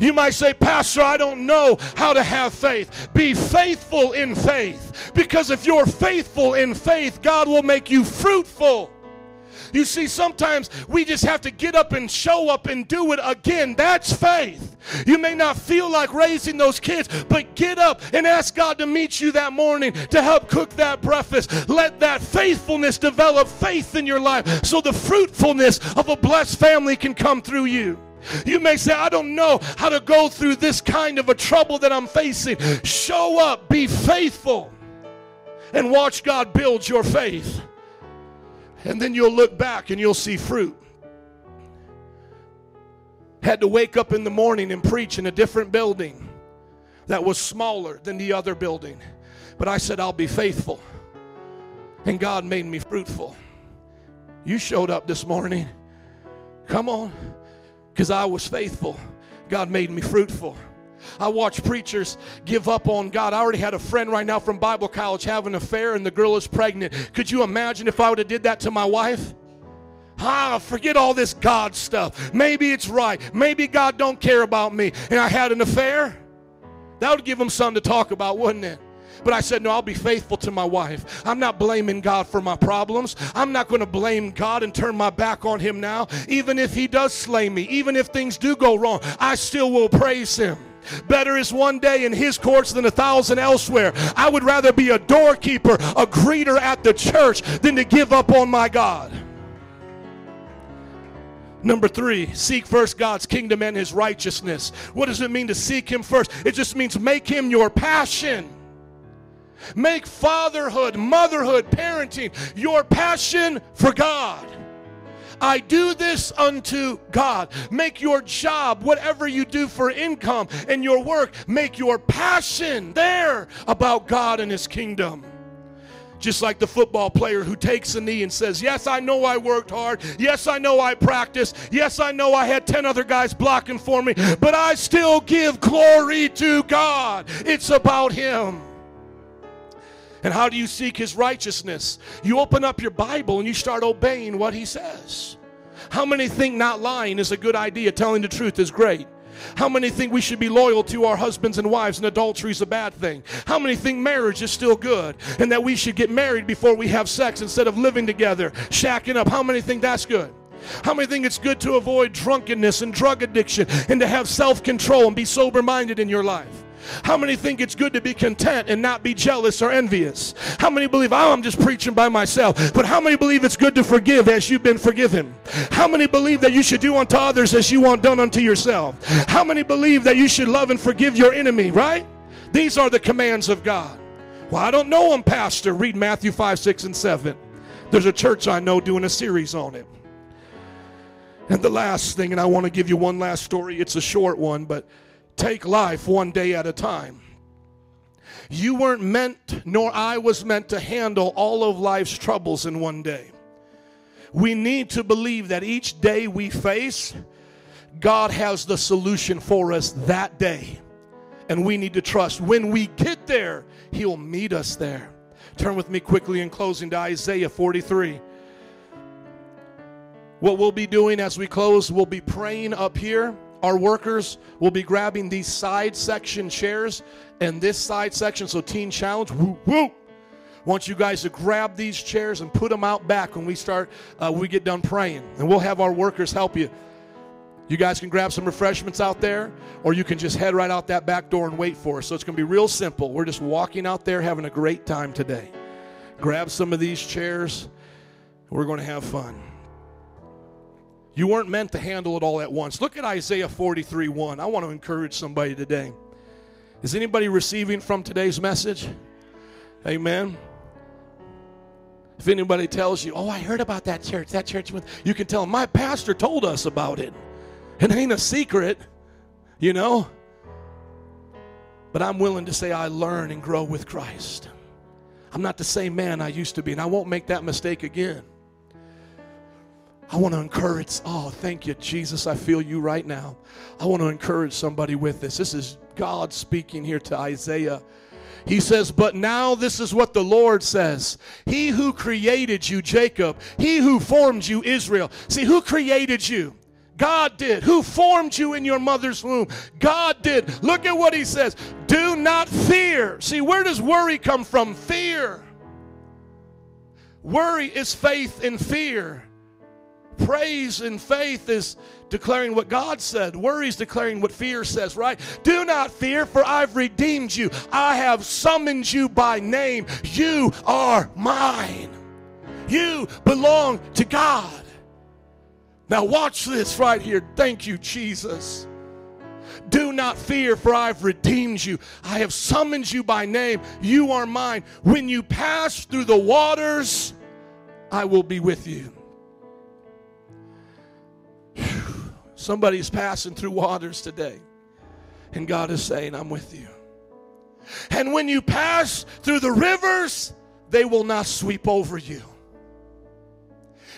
L: You might say, Pastor, I don't know how to have faith. Be faithful in faith. Because if you're faithful in faith, God will make you fruitful. You see, sometimes we just have to get up and show up and do it again. That's faith. You may not feel like raising those kids, but get up and ask God to meet you that morning to help cook that breakfast. Let that faithfulness develop faith in your life so the fruitfulness of a blessed family can come through you. You may say, I don't know how to go through this kind of a trouble that I'm facing. Show up, be faithful, and watch God build your faith. And then you'll look back and you'll see fruit. Had to wake up in the morning and preach in a different building that was smaller than the other building. But I said, I'll be faithful. And God made me fruitful. You showed up this morning. Come on. Because I was faithful. God made me fruitful. I watch preachers give up on God. I already had a friend right now from Bible college having an affair and the girl is pregnant. Could you imagine if I would have did that to my wife? Ah, forget all this God stuff. Maybe it's right. Maybe God don't care about me. And I had an affair. That would give him something to talk about, wouldn't it? But I said, No, I'll be faithful to my wife. I'm not blaming God for my problems. I'm not going to blame God and turn my back on Him now. Even if He does slay me, even if things do go wrong, I still will praise Him. Better is one day in his courts than a thousand elsewhere. I would rather be a doorkeeper, a greeter at the church, than to give up on my God. Number three, seek first God's kingdom and his righteousness. What does it mean to seek him first? It just means make him your passion. Make fatherhood, motherhood, parenting your passion for God. I do this unto God. Make your job, whatever you do for income and your work, make your passion there about God and His kingdom. Just like the football player who takes a knee and says, Yes, I know I worked hard. Yes, I know I practiced. Yes, I know I had 10 other guys blocking for me, but I still give glory to God. It's about Him. And how do you seek his righteousness? You open up your Bible and you start obeying what he says. How many think not lying is a good idea? Telling the truth is great. How many think we should be loyal to our husbands and wives and adultery is a bad thing? How many think marriage is still good and that we should get married before we have sex instead of living together, shacking up? How many think that's good? How many think it's good to avoid drunkenness and drug addiction and to have self control and be sober minded in your life? How many think it's good to be content and not be jealous or envious? How many believe, oh, I'm just preaching by myself? But how many believe it's good to forgive as you've been forgiven? How many believe that you should do unto others as you want done unto yourself? How many believe that you should love and forgive your enemy, right? These are the commands of God. Well, I don't know them, Pastor. Read Matthew 5, 6, and 7. There's a church I know doing a series on it. And the last thing, and I want to give you one last story. It's a short one, but take life one day at a time. You weren't meant, nor I was meant to handle all of life's troubles in one day. We need to believe that each day we face, God has the solution for us that day. And we need to trust when we get there, He'll meet us there. Turn with me quickly in closing to Isaiah 43. What we'll be doing as we close, we'll be praying up here. Our workers will be grabbing these side section chairs and this side section. So, Teen Challenge, woo, woo. Want you guys to grab these chairs and put them out back when we start, uh, we get done praying. And we'll have our workers help you. You guys can grab some refreshments out there, or you can just head right out that back door and wait for us. So it's going to be real simple. We're just walking out there having a great time today. Grab some of these chairs. We're going to have fun. You weren't meant to handle it all at once. Look at Isaiah 43 1. I want to encourage somebody today. Is anybody receiving from today's message? Amen. If anybody tells you, oh, I heard about that church, that church, you can tell them, my pastor told us about it. It ain't a secret, you know. But I'm willing to say I learn and grow with Christ. I'm not the same man I used to be, and I won't make that mistake again. I want to encourage. Oh, thank you, Jesus. I feel you right now. I want to encourage somebody with this. This is God speaking here to Isaiah. He says, But now this is what the Lord says He who created you, Jacob, he who formed you, Israel. See, who created you? God did. Who formed you in your mother's womb? God did. Look at what he says. Do not fear. See, where does worry come from? Fear. Worry is faith in fear. Praise and faith is declaring what God said. Worry is declaring what fear says, right? Do not fear, for I've redeemed you. I have summoned you by name. You are mine. You belong to God. Now, watch this right here. Thank you, Jesus. Do not fear, for I've redeemed you. I have summoned you by name. You are mine. When you pass through the waters, I will be with you. Somebody's passing through waters today, and God is saying, I'm with you. And when you pass through the rivers, they will not sweep over you.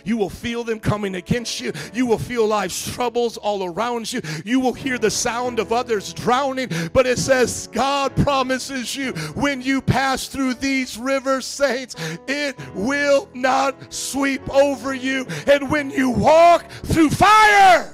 L: You will feel them coming against you. You will feel life's troubles all around you. You will hear the sound of others drowning. But it says, God promises you when you pass through these rivers, saints, it will not sweep over you. And when you walk through fire,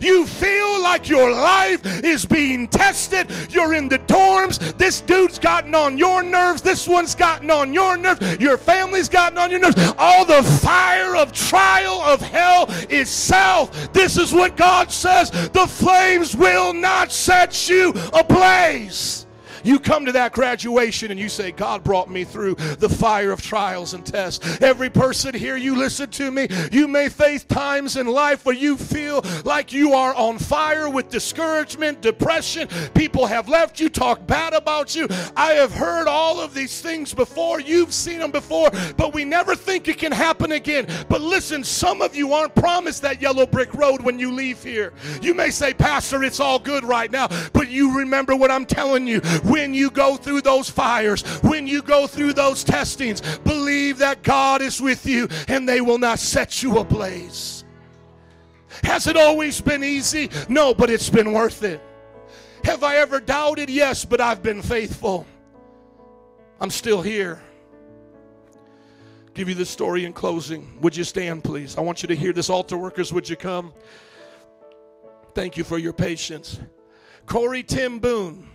L: you feel like your life is being tested. You're in the dorms. This dude's gotten on your nerves. This one's gotten on your nerves. Your family's gotten on your nerves. All the fire of trial of hell south. This is what God says. The flames will not set you ablaze. You come to that graduation and you say, God brought me through the fire of trials and tests. Every person here, you listen to me. You may face times in life where you feel like you are on fire with discouragement, depression. People have left you, talk bad about you. I have heard all of these things before. You've seen them before, but we never think it can happen again. But listen, some of you aren't promised that yellow brick road when you leave here. You may say, Pastor, it's all good right now, but you remember what I'm telling you when you go through those fires, when you go through those testings, believe that God is with you and they will not set you ablaze. Has it always been easy? No, but it's been worth it. Have I ever doubted? Yes, but I've been faithful. I'm still here. Give you this story in closing. Would you stand, please? I want you to hear this. Altar workers, would you come? Thank you for your patience. Corrie ten Boom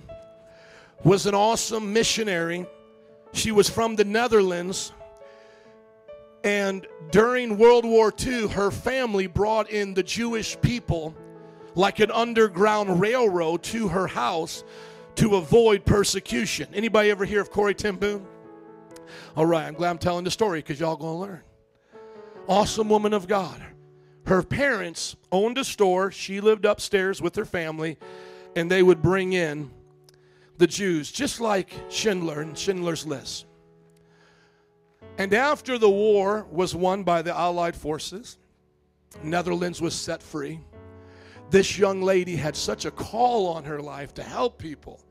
L: was an awesome missionary. She was from the Netherlands. And during World War II, her family brought in the Jewish people like an underground railroad to her house to avoid persecution. Anybody ever hear of Corrie ten Boom? All right, I'm glad I'm telling the story because y'all gonna learn. Awesome woman of God. Her parents owned a store. She lived upstairs with her family, and they would bring in the Jews, just like Schindler and Schindler's List. And after the war was won by the Allied forces, Netherlands was set free. This young lady had such a call on her life to help people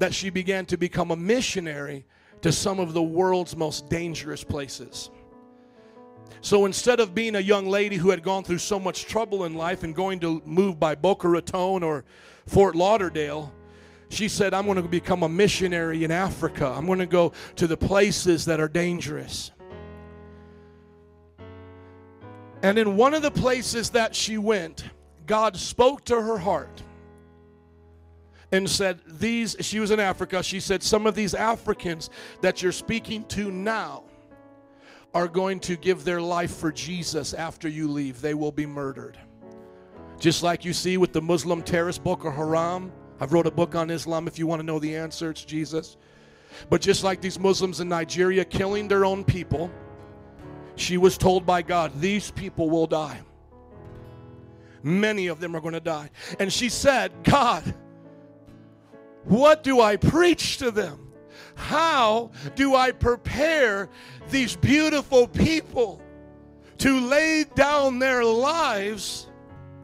L: that she began to become a missionary to some of the world's most dangerous places. So instead of being a young lady who had gone through so much trouble in life and going to move by Boca Raton or Fort Lauderdale, she said, I'm going to become a missionary in Africa. I'm going to go to the places that are dangerous. And in one of the places that she went, God spoke to her heart and said, These, she was in Africa, she said, Some of these Africans that you're speaking to now are going to give their life for Jesus after you leave. They will be murdered. Just like you see with the Muslim terrorist Boko Haram. I've wrote a book on Islam if you want to know the answer, it's Jesus. But just like these Muslims in Nigeria killing their own people, she was told by God, These people will die. Many of them are going to die. And she said, God, what do I preach to them? How do I prepare these beautiful people to lay down their lives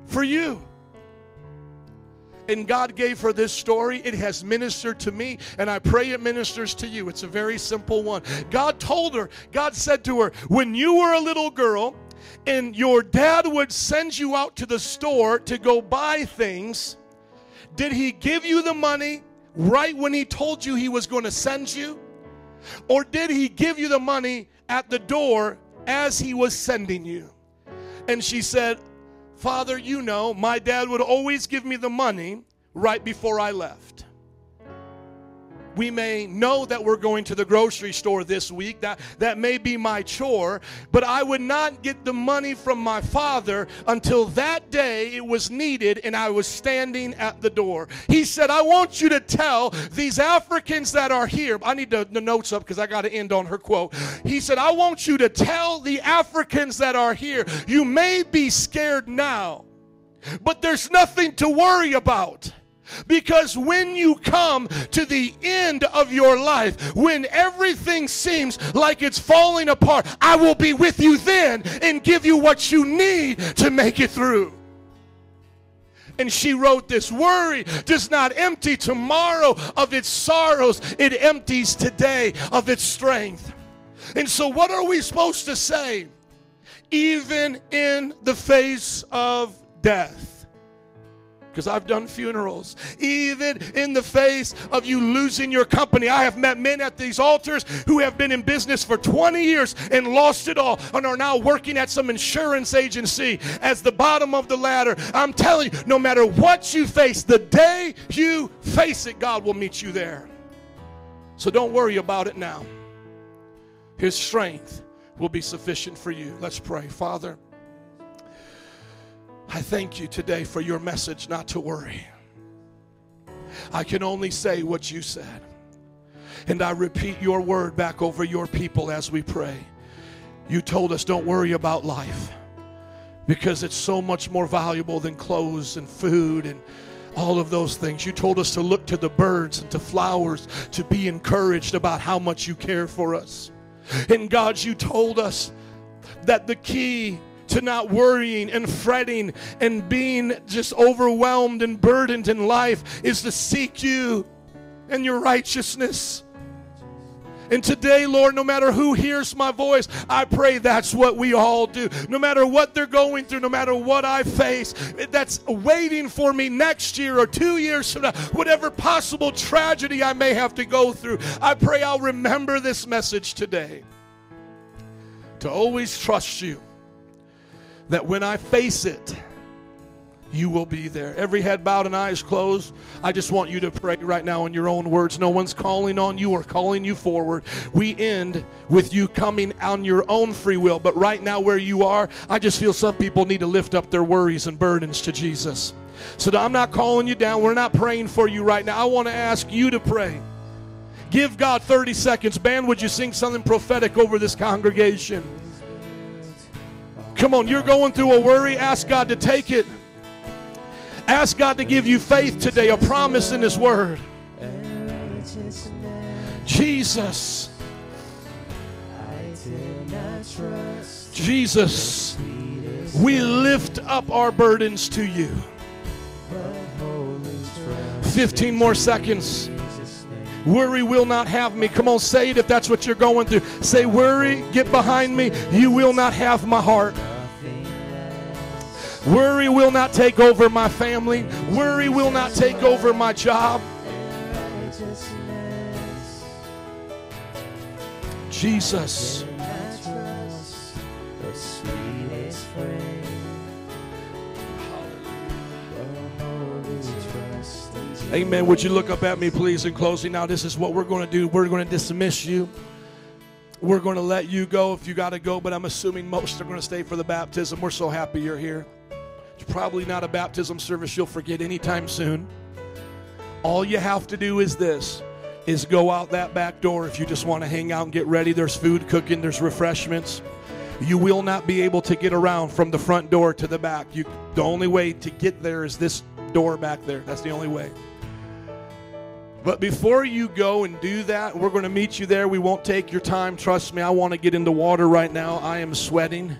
L: for you? And God gave her this story. It has ministered to me, and I pray it ministers to you. It's a very simple one. God told her, God said to her, when you were a little girl, and your dad would send you out to the store to go buy things, did he give you the money right when he told you he was going to send you? Or did he give you the money at the door as he was sending you? And she said, Father, you know, my dad would always give me the money right before I left. We may know that we're going to the grocery store this week. That, that may be my chore, but I would not get the money from my father until that day it was needed and I was standing at the door. He said, I want you to tell these Africans that are here. I need the, the notes up because I got to end on her quote. He said, I want you to tell the Africans that are here, you may be scared now, but there's nothing to worry about. Because when you come to the end of your life, when everything seems like it's falling apart, I will be with you then and give you what you need to make it through. And she wrote this worry does not empty tomorrow of its sorrows, it empties today of its strength. And so, what are we supposed to say? Even in the face of death because I've done funerals. Even in the face of you losing your company, I have met men at these altars who have been in business for 20 years and lost it all and are now working at some insurance agency as the bottom of the ladder. I'm telling you, no matter what you face, the day you face it, God will meet you there. So don't worry about it now. His strength will be sufficient for you. Let's pray. Father, I thank you today for your message not to worry. I can only say what you said. And I repeat your word back over your people as we pray. You told us don't worry about life because it's so much more valuable than clothes and food and all of those things. You told us to look to the birds and to flowers to be encouraged about how much you care for us. And God, you told us that the key to not worrying and fretting and being just overwhelmed and burdened in life is to seek you and your righteousness. And today, Lord, no matter who hears my voice, I pray that's what we all do. No matter what they're going through, no matter what I face, that's waiting for me next year or two years from now, whatever possible tragedy I may have to go through, I pray I'll remember this message today. To always trust you that when I face it, you will be there. Every head bowed and eyes closed. I just want you to pray right now in your own words. No one's calling on you or calling you forward. We end with you coming on your own free will. But right now, where you are, I just feel some people need to lift up their worries and burdens to Jesus. So I'm not calling you down. We're not praying for you right now. I want to ask you to pray. Give God 30 seconds. Band, would you sing something prophetic over this congregation? Come on, you're going through a worry. Ask God to take it. Ask God to give you faith today, a promise in His Word. Jesus. Jesus. We lift up our burdens to you. 15 more seconds. Worry will not have me. Come on, say it if that's what you're going through. Say, Worry, get behind me. You will not have my heart. Worry will not take over my family. Worry will not take over my job. Jesus. Amen. Would you look up at me, please, in closing? Now, this is what we're going to do. We're going to dismiss you. We're going to let you go if you got to go, but I'm assuming most are going to stay for the baptism. We're so happy you're here. It's probably not a baptism service you'll forget anytime soon. All you have to do is this is go out that back door if you just want to hang out and get ready. There's food cooking, there's refreshments. You will not be able to get around from the front door to the back. You the only way to get there is this door back there. That's the only way. But before you go and do that, we're going to meet you there. We won't take your time. Trust me, I want to get in the water right now. I am sweating.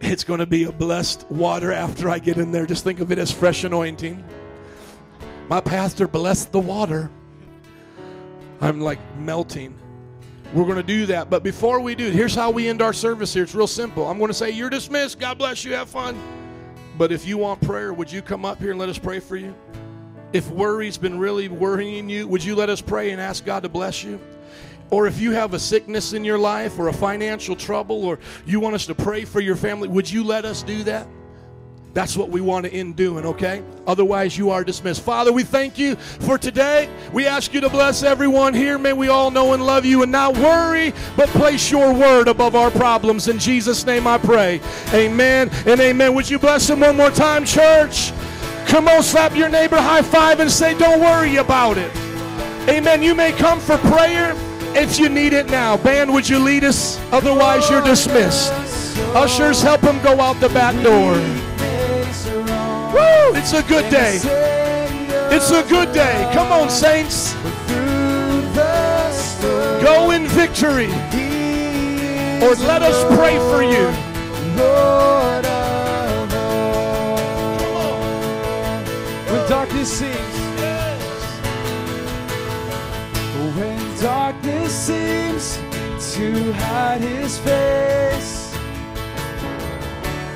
L: It's going to be a blessed water after I get in there. Just think of it as fresh anointing. My pastor blessed the water. I'm like melting. We're going to do that. But before we do, here's how we end our service here. It's real simple. I'm going to say, You're dismissed. God bless you. Have fun. But if you want prayer, would you come up here and let us pray for you? If worry's been really worrying you, would you let us pray and ask God to bless you? Or if you have a sickness in your life or a financial trouble or you want us to pray for your family, would you let us do that? That's what we want to end doing, okay? Otherwise, you are dismissed. Father, we thank you for today. We ask you to bless everyone here. May we all know and love you and not worry, but place your word above our problems. In Jesus' name I pray. Amen and amen. Would you bless them one more time, church? Come on, slap your neighbor high five and say, Don't worry about it. Amen. You may come for prayer if you need it now. Band, would you lead us? Otherwise, you're dismissed. Ushers, help them go out the back door. Woo! It's a good day. It's a good day. Come on, saints. Go in victory. Or let us pray for you.
C: Seems to hide his face,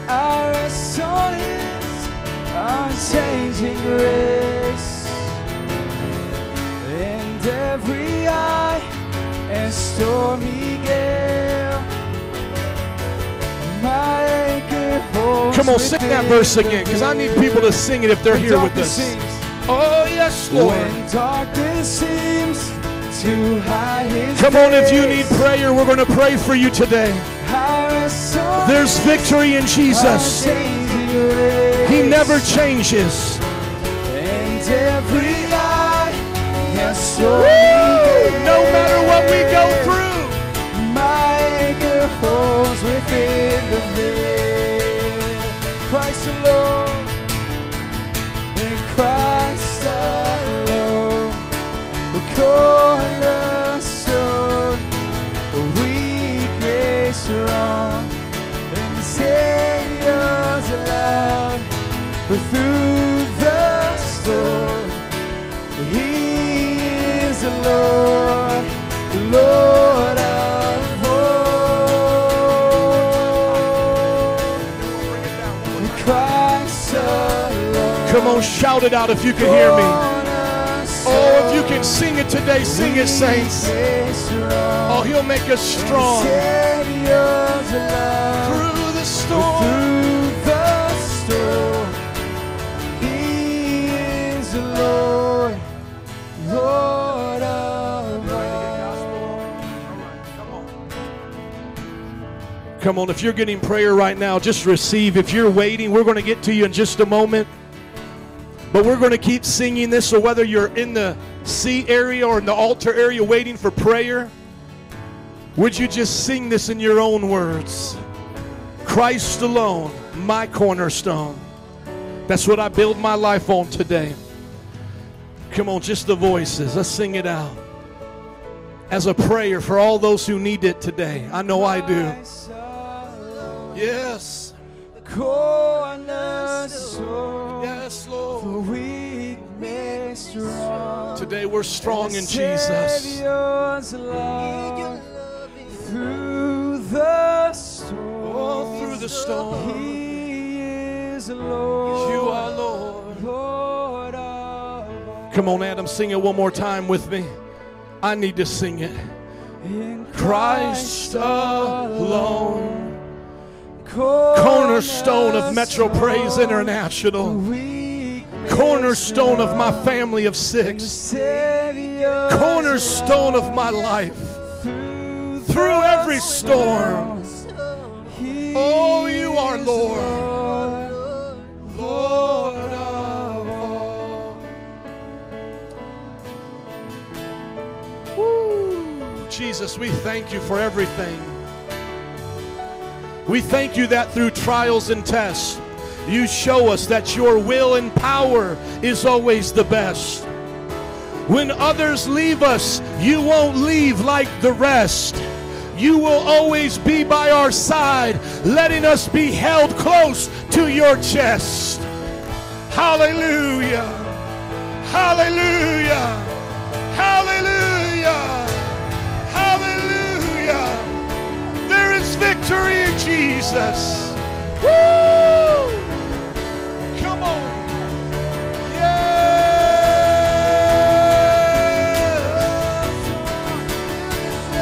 C: I rest on his unchanging grace. And every eye and stormy gale, my anchor holds
L: Come on, sing that verse again, because I need people to sing it if they're here with us.
C: seems-
L: Oh, yes, Lord.
C: When darkness seems to hide his
L: Come on, if you need prayer, we're going to pray for you today.
C: I rest on
L: There's victory in Jesus. He never changes.
C: And every eye and
L: Woo! No matter what we go through.
C: My anchor holds within the veil. Christ alone, in Christ alone, But through the storm, He is the Lord, the Lord of all. Christ alone.
L: Come on, shout it out if you can hear me. Oh, if you can sing it today, sing it, saints. Oh, He'll make us strong through the storm. Come on, if you're getting prayer right now, just receive. If you're waiting, we're going to get to you in just a moment. But we're going to keep singing this. So whether you're in the sea area or in the altar area waiting for prayer, would you just sing this in your own words? Christ alone, my cornerstone. That's what I build my life on today. Come on, just the voices. Let's sing it out. As a prayer for all those who need it today. I know I do. Yes.
C: cornerstone.
L: Yes, Lord.
C: For weak made strong.
L: Today we're strong in Jesus.
C: Love through the storm.
L: Oh, through the storm.
C: He is Lord.
L: You are Lord.
C: Lord
L: Come on, Adam, sing it one more time with me. I need to sing it.
C: in
L: Christ alone. Cornerstone of Metro Praise International. Cornerstone of my family of six. Cornerstone of my life. Through every storm. Oh, you are Lord. Lord of all. Jesus, we thank you for everything. We thank you that through trials and tests, you show us that your will and power is always the best. When others leave us, you won't leave like the rest. You will always be by our side, letting us be held close to your chest. Hallelujah! Hallelujah! Hallelujah! Victory in Jesus. Woo! Come on. Yes.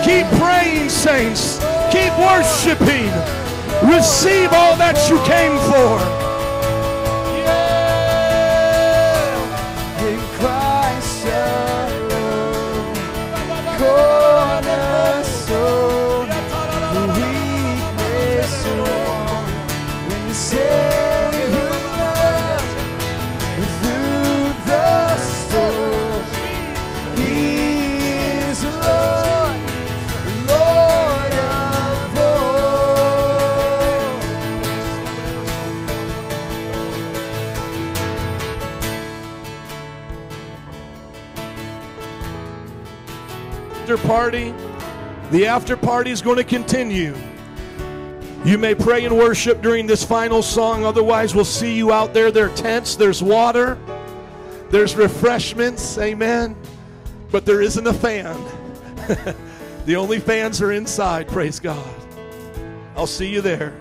L: Keep praying, saints. Keep worshiping. Receive all that you came for. After party. The after party is going to continue. You may pray and worship during this final song. Otherwise, we'll see you out there. There are tents, there's water, there's refreshments. Amen. But there isn't a fan. the only fans are inside. Praise God. I'll see you there.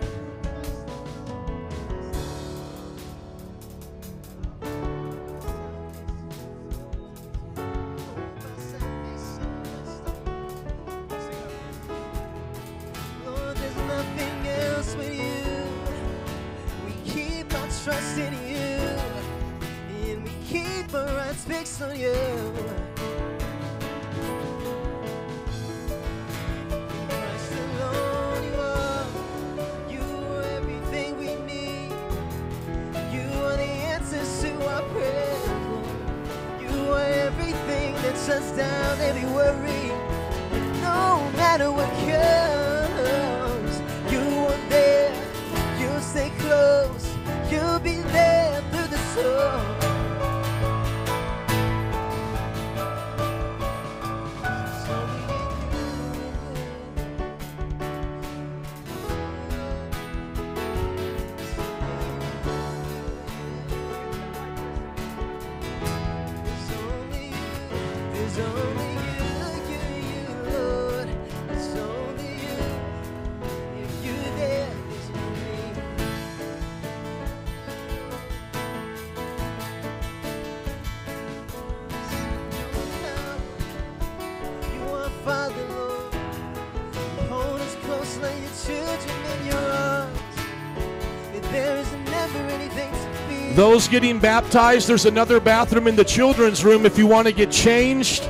L: Those getting baptized, there's another bathroom in the children's room if you want to get changed.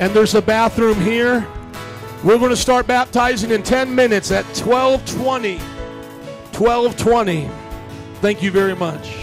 L: And there's a bathroom here. We're going to start baptizing in 10 minutes at 1220. 1220. Thank you very much.